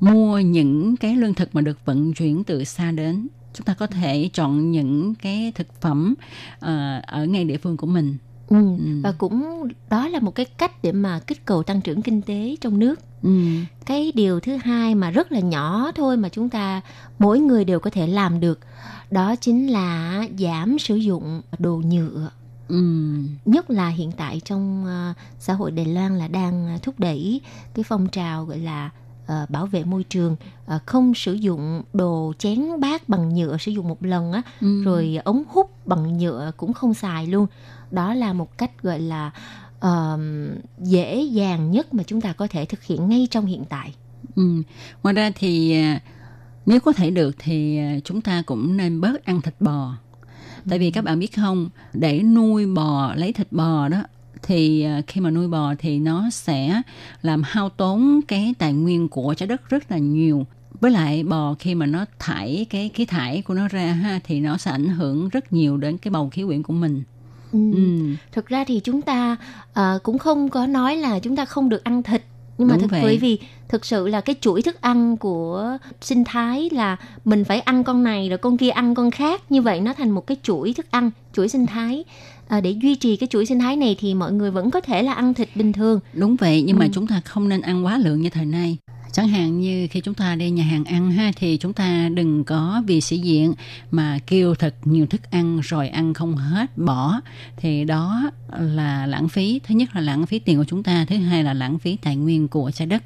mua những cái lương thực mà được vận chuyển từ xa đến. Chúng ta có thể chọn những cái thực phẩm ờ, ở ngay địa phương của mình. Ừ. Ừ. Và cũng đó là một cái cách để mà kích cầu tăng trưởng kinh tế trong nước. Ừ. Cái điều thứ hai mà rất là nhỏ thôi mà chúng ta mỗi người đều có thể làm được đó chính là giảm sử dụng đồ nhựa. Ừ. nhất là hiện tại trong ờ, xã hội Đài Loan là đang thúc đẩy cái phong trào gọi là ờ, bảo vệ môi trường ờ, không sử dụng đồ chén bát bằng nhựa sử dụng một lần á Ừ. rồi ống hút bằng nhựa cũng không xài luôn đó là một cách gọi là ờm, dễ dàng nhất mà chúng ta có thể thực hiện ngay trong hiện tại Ừ. Ngoài ra thì à, nếu có thể được thì à, chúng ta cũng nên bớt ăn thịt bò. Tại vì các bạn biết không, để nuôi bò, lấy thịt bò đó thì à, khi mà nuôi bò thì nó sẽ làm hao tốn cái tài nguyên của trái đất rất là nhiều. Với lại bò khi mà nó thải cái khí thải của nó ra ha thì nó sẽ ảnh hưởng rất nhiều đến cái bầu khí quyển của mình. Ừ. Ừ. thực ra thì chúng ta ờ, cũng không có nói là chúng ta không được ăn thịt nhưng mà Đúng thực bởi vì thực sự là cái chuỗi thức ăn của sinh thái là mình phải ăn con này rồi con kia ăn con khác như vậy nó thành một cái chuỗi thức ăn chuỗi sinh thái à, để duy trì cái chuỗi sinh thái này thì mọi người vẫn có thể là ăn thịt bình thường Đúng vậy, nhưng mà Ừ. chúng ta không nên ăn quá lượng như thời nay. Chẳng hạn như khi chúng ta đi nhà hàng ăn ha thì chúng ta đừng có vì sĩ diện mà kêu thật nhiều thức ăn rồi ăn không hết bỏ thì đó là lãng phí. Thứ nhất là lãng phí tiền của chúng ta, thứ hai là lãng phí tài nguyên của trái đất.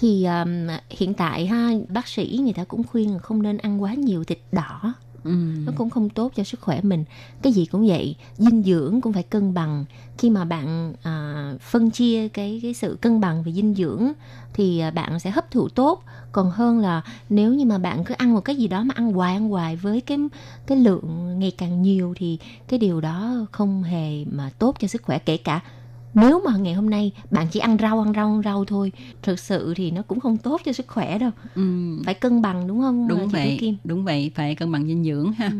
thì um, hiện tại ha bác sĩ người ta cũng khuyên là không nên ăn quá nhiều thịt đỏ Ừ. nó cũng không tốt cho sức khỏe mình. Cái gì cũng vậy dinh dưỡng cũng phải cân bằng. Khi mà bạn à, phân chia cái cái sự cân bằng về dinh dưỡng thì à, bạn sẽ hấp thụ tốt. Còn hơn là nếu như mà bạn cứ ăn một cái gì đó mà ăn hoài ăn hoài với cái cái lượng ngày càng nhiều thì cái điều đó không hề mà tốt cho sức khỏe kể cả nếu mà ngày hôm nay bạn chỉ ăn rau ăn rau ăn rau thôi thực sự thì nó cũng không tốt cho sức khỏe đâu Ừ. phải cân bằng đúng không Đúng chị vậy, Kim? đúng vậy, phải cân bằng dinh dưỡng ha. Ừ.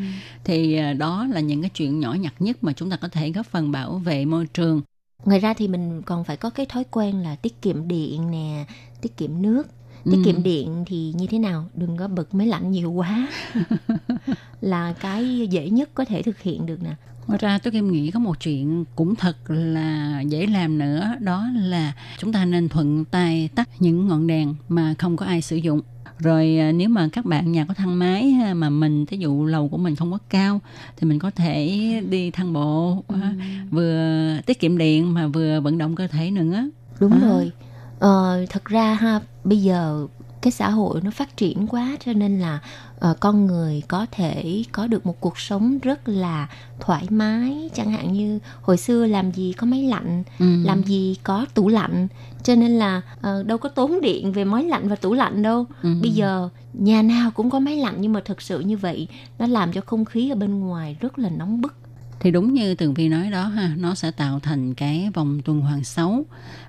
Thì à, đó là những cái chuyện nhỏ nhặt nhất mà chúng ta có thể góp phần bảo vệ môi trường. ngoài ra thì mình còn phải có cái thói quen là tiết kiệm điện nè tiết kiệm nước tiết Ừ. kiệm điện thì như thế nào đừng có bật máy lạnh nhiều quá <laughs> là cái dễ nhất có thể thực hiện được nè Ngoài ra tôi em nghĩ có một chuyện cũng thật là dễ làm nữa đó là chúng ta nên thuận tay tắt những ngọn đèn mà không có ai sử dụng rồi à, nếu mà các bạn nhà có thang máy mà mình ví dụ lầu của mình không có cao thì mình có thể đi thang bộ ha, vừa tiết kiệm điện mà vừa vận động cơ thể nữa Đúng À. rồi. Ờ, thật ra ha, bây giờ cái xã hội nó phát triển quá cho nên là ờ, con người có thể có được một cuộc sống rất là thoải mái chẳng hạn như hồi xưa làm gì có máy lạnh Ừ. làm gì có tủ lạnh cho nên là ờ, đâu có tốn điện về máy lạnh và tủ lạnh đâu Ừ. bây giờ nhà nào cũng có máy lạnh nhưng mà thực sự như vậy nó làm cho không khí ở bên ngoài rất là nóng bức thì đúng như tường vi nói đó ha nó sẽ tạo thành cái vòng tuần hoàn xấu.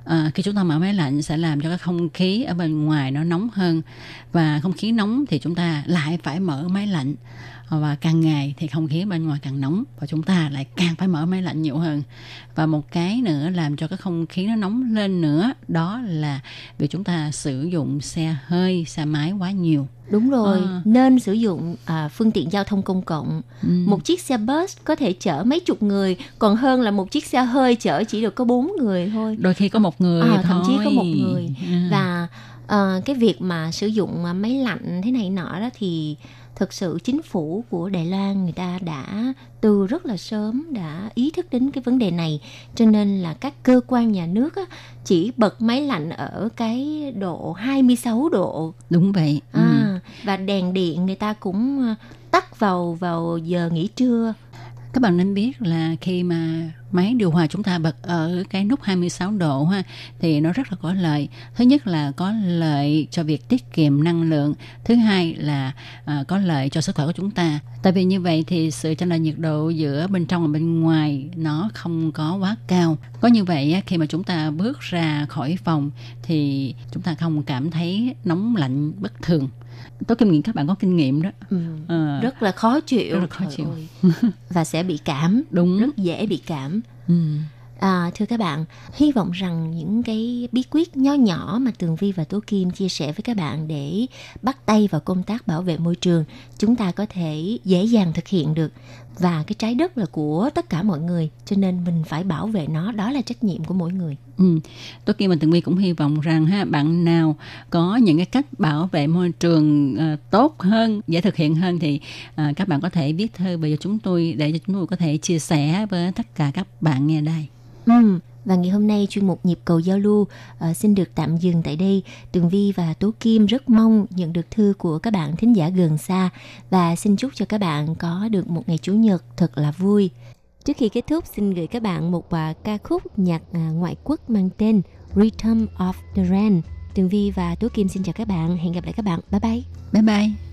À, khi chúng ta mở máy lạnh sẽ làm cho cái không khí ở bên ngoài nó nóng hơn. Và không khí nóng thì chúng ta lại phải mở máy lạnh và càng ngày thì không khí bên ngoài càng nóng và chúng ta lại càng phải mở máy lạnh nhiều hơn và một cái nữa làm cho cái không khí nó nóng lên nữa đó là vì chúng ta sử dụng xe hơi xe máy quá nhiều đúng rồi À. nên sử dụng à, phương tiện giao thông công cộng Ừ. một chiếc xe bus có thể chở mấy chục người còn hơn là một chiếc xe hơi chở chỉ được có bốn người thôi đôi khi có một người À, thôi thậm chí có một người. À. và ờ, cái việc mà sử dụng à, máy lạnh thế này nọ đó thì thực sự chính phủ của Đài Loan người ta đã từ rất là sớm đã ý thức đến cái vấn đề này. Cho nên là các cơ quan nhà nước á, chỉ bật máy lạnh ở cái độ 26 độ. Đúng vậy. Ừ. à, và đèn điện người ta cũng à, tắt vào vào giờ nghỉ trưa các bạn nên biết là khi mà máy điều hòa chúng ta bật ở cái nút 26 độ ha thì nó rất là có lợi. Thứ nhất là có lợi cho việc tiết kiệm năng lượng, thứ hai là à, có lợi cho sức khỏe của chúng ta. Tại vì như vậy thì sự chênh lệch nhiệt độ giữa bên trong và bên ngoài nó không có quá cao. Có như vậy khi mà chúng ta bước ra khỏi phòng thì chúng ta không cảm thấy nóng lạnh bất thường. Tôi kinh nghiệm các bạn có kinh nghiệm đó. ừ. Ờ, rất là khó chịu Rất là khó Trời chịu. ơi. và sẽ bị cảm đúng. rất dễ bị cảm Ừ. À, thưa các bạn, hy vọng rằng những cái bí quyết nho nhỏ mà Tường Vi và Tố Kim chia sẻ với các bạn để bắt tay vào công tác bảo vệ môi trường, chúng ta có thể dễ dàng thực hiện được. Và cái trái đất là của tất cả mọi người, cho nên mình phải bảo vệ nó, đó là trách nhiệm của mỗi người. Ừ. Tôi kia mà Tường Vi cũng hy vọng rằng ha bạn nào có những cái cách bảo vệ môi trường ờ, tốt hơn, dễ thực hiện hơn thì ờ, các bạn có thể viết thư về cho chúng tôi để cho chúng tôi có thể chia sẻ với tất cả các bạn nghe đây. Ừ, và ngày hôm nay chuyên mục nhịp cầu giao lưu uh, xin được tạm dừng tại đây. Tường Vi và Tố Kim rất mong nhận được thư của các bạn thính giả gần xa và xin chúc cho các bạn có được một ngày chủ nhật thật là vui. Trước khi kết thúc, xin gửi các bạn một uh, ca khúc nhạc uh, ngoại quốc mang tên Rhythm of the Rain. Tường Vi và Tố Kim xin chào các bạn. Hẹn gặp lại các bạn. Bye bye. Bye bye.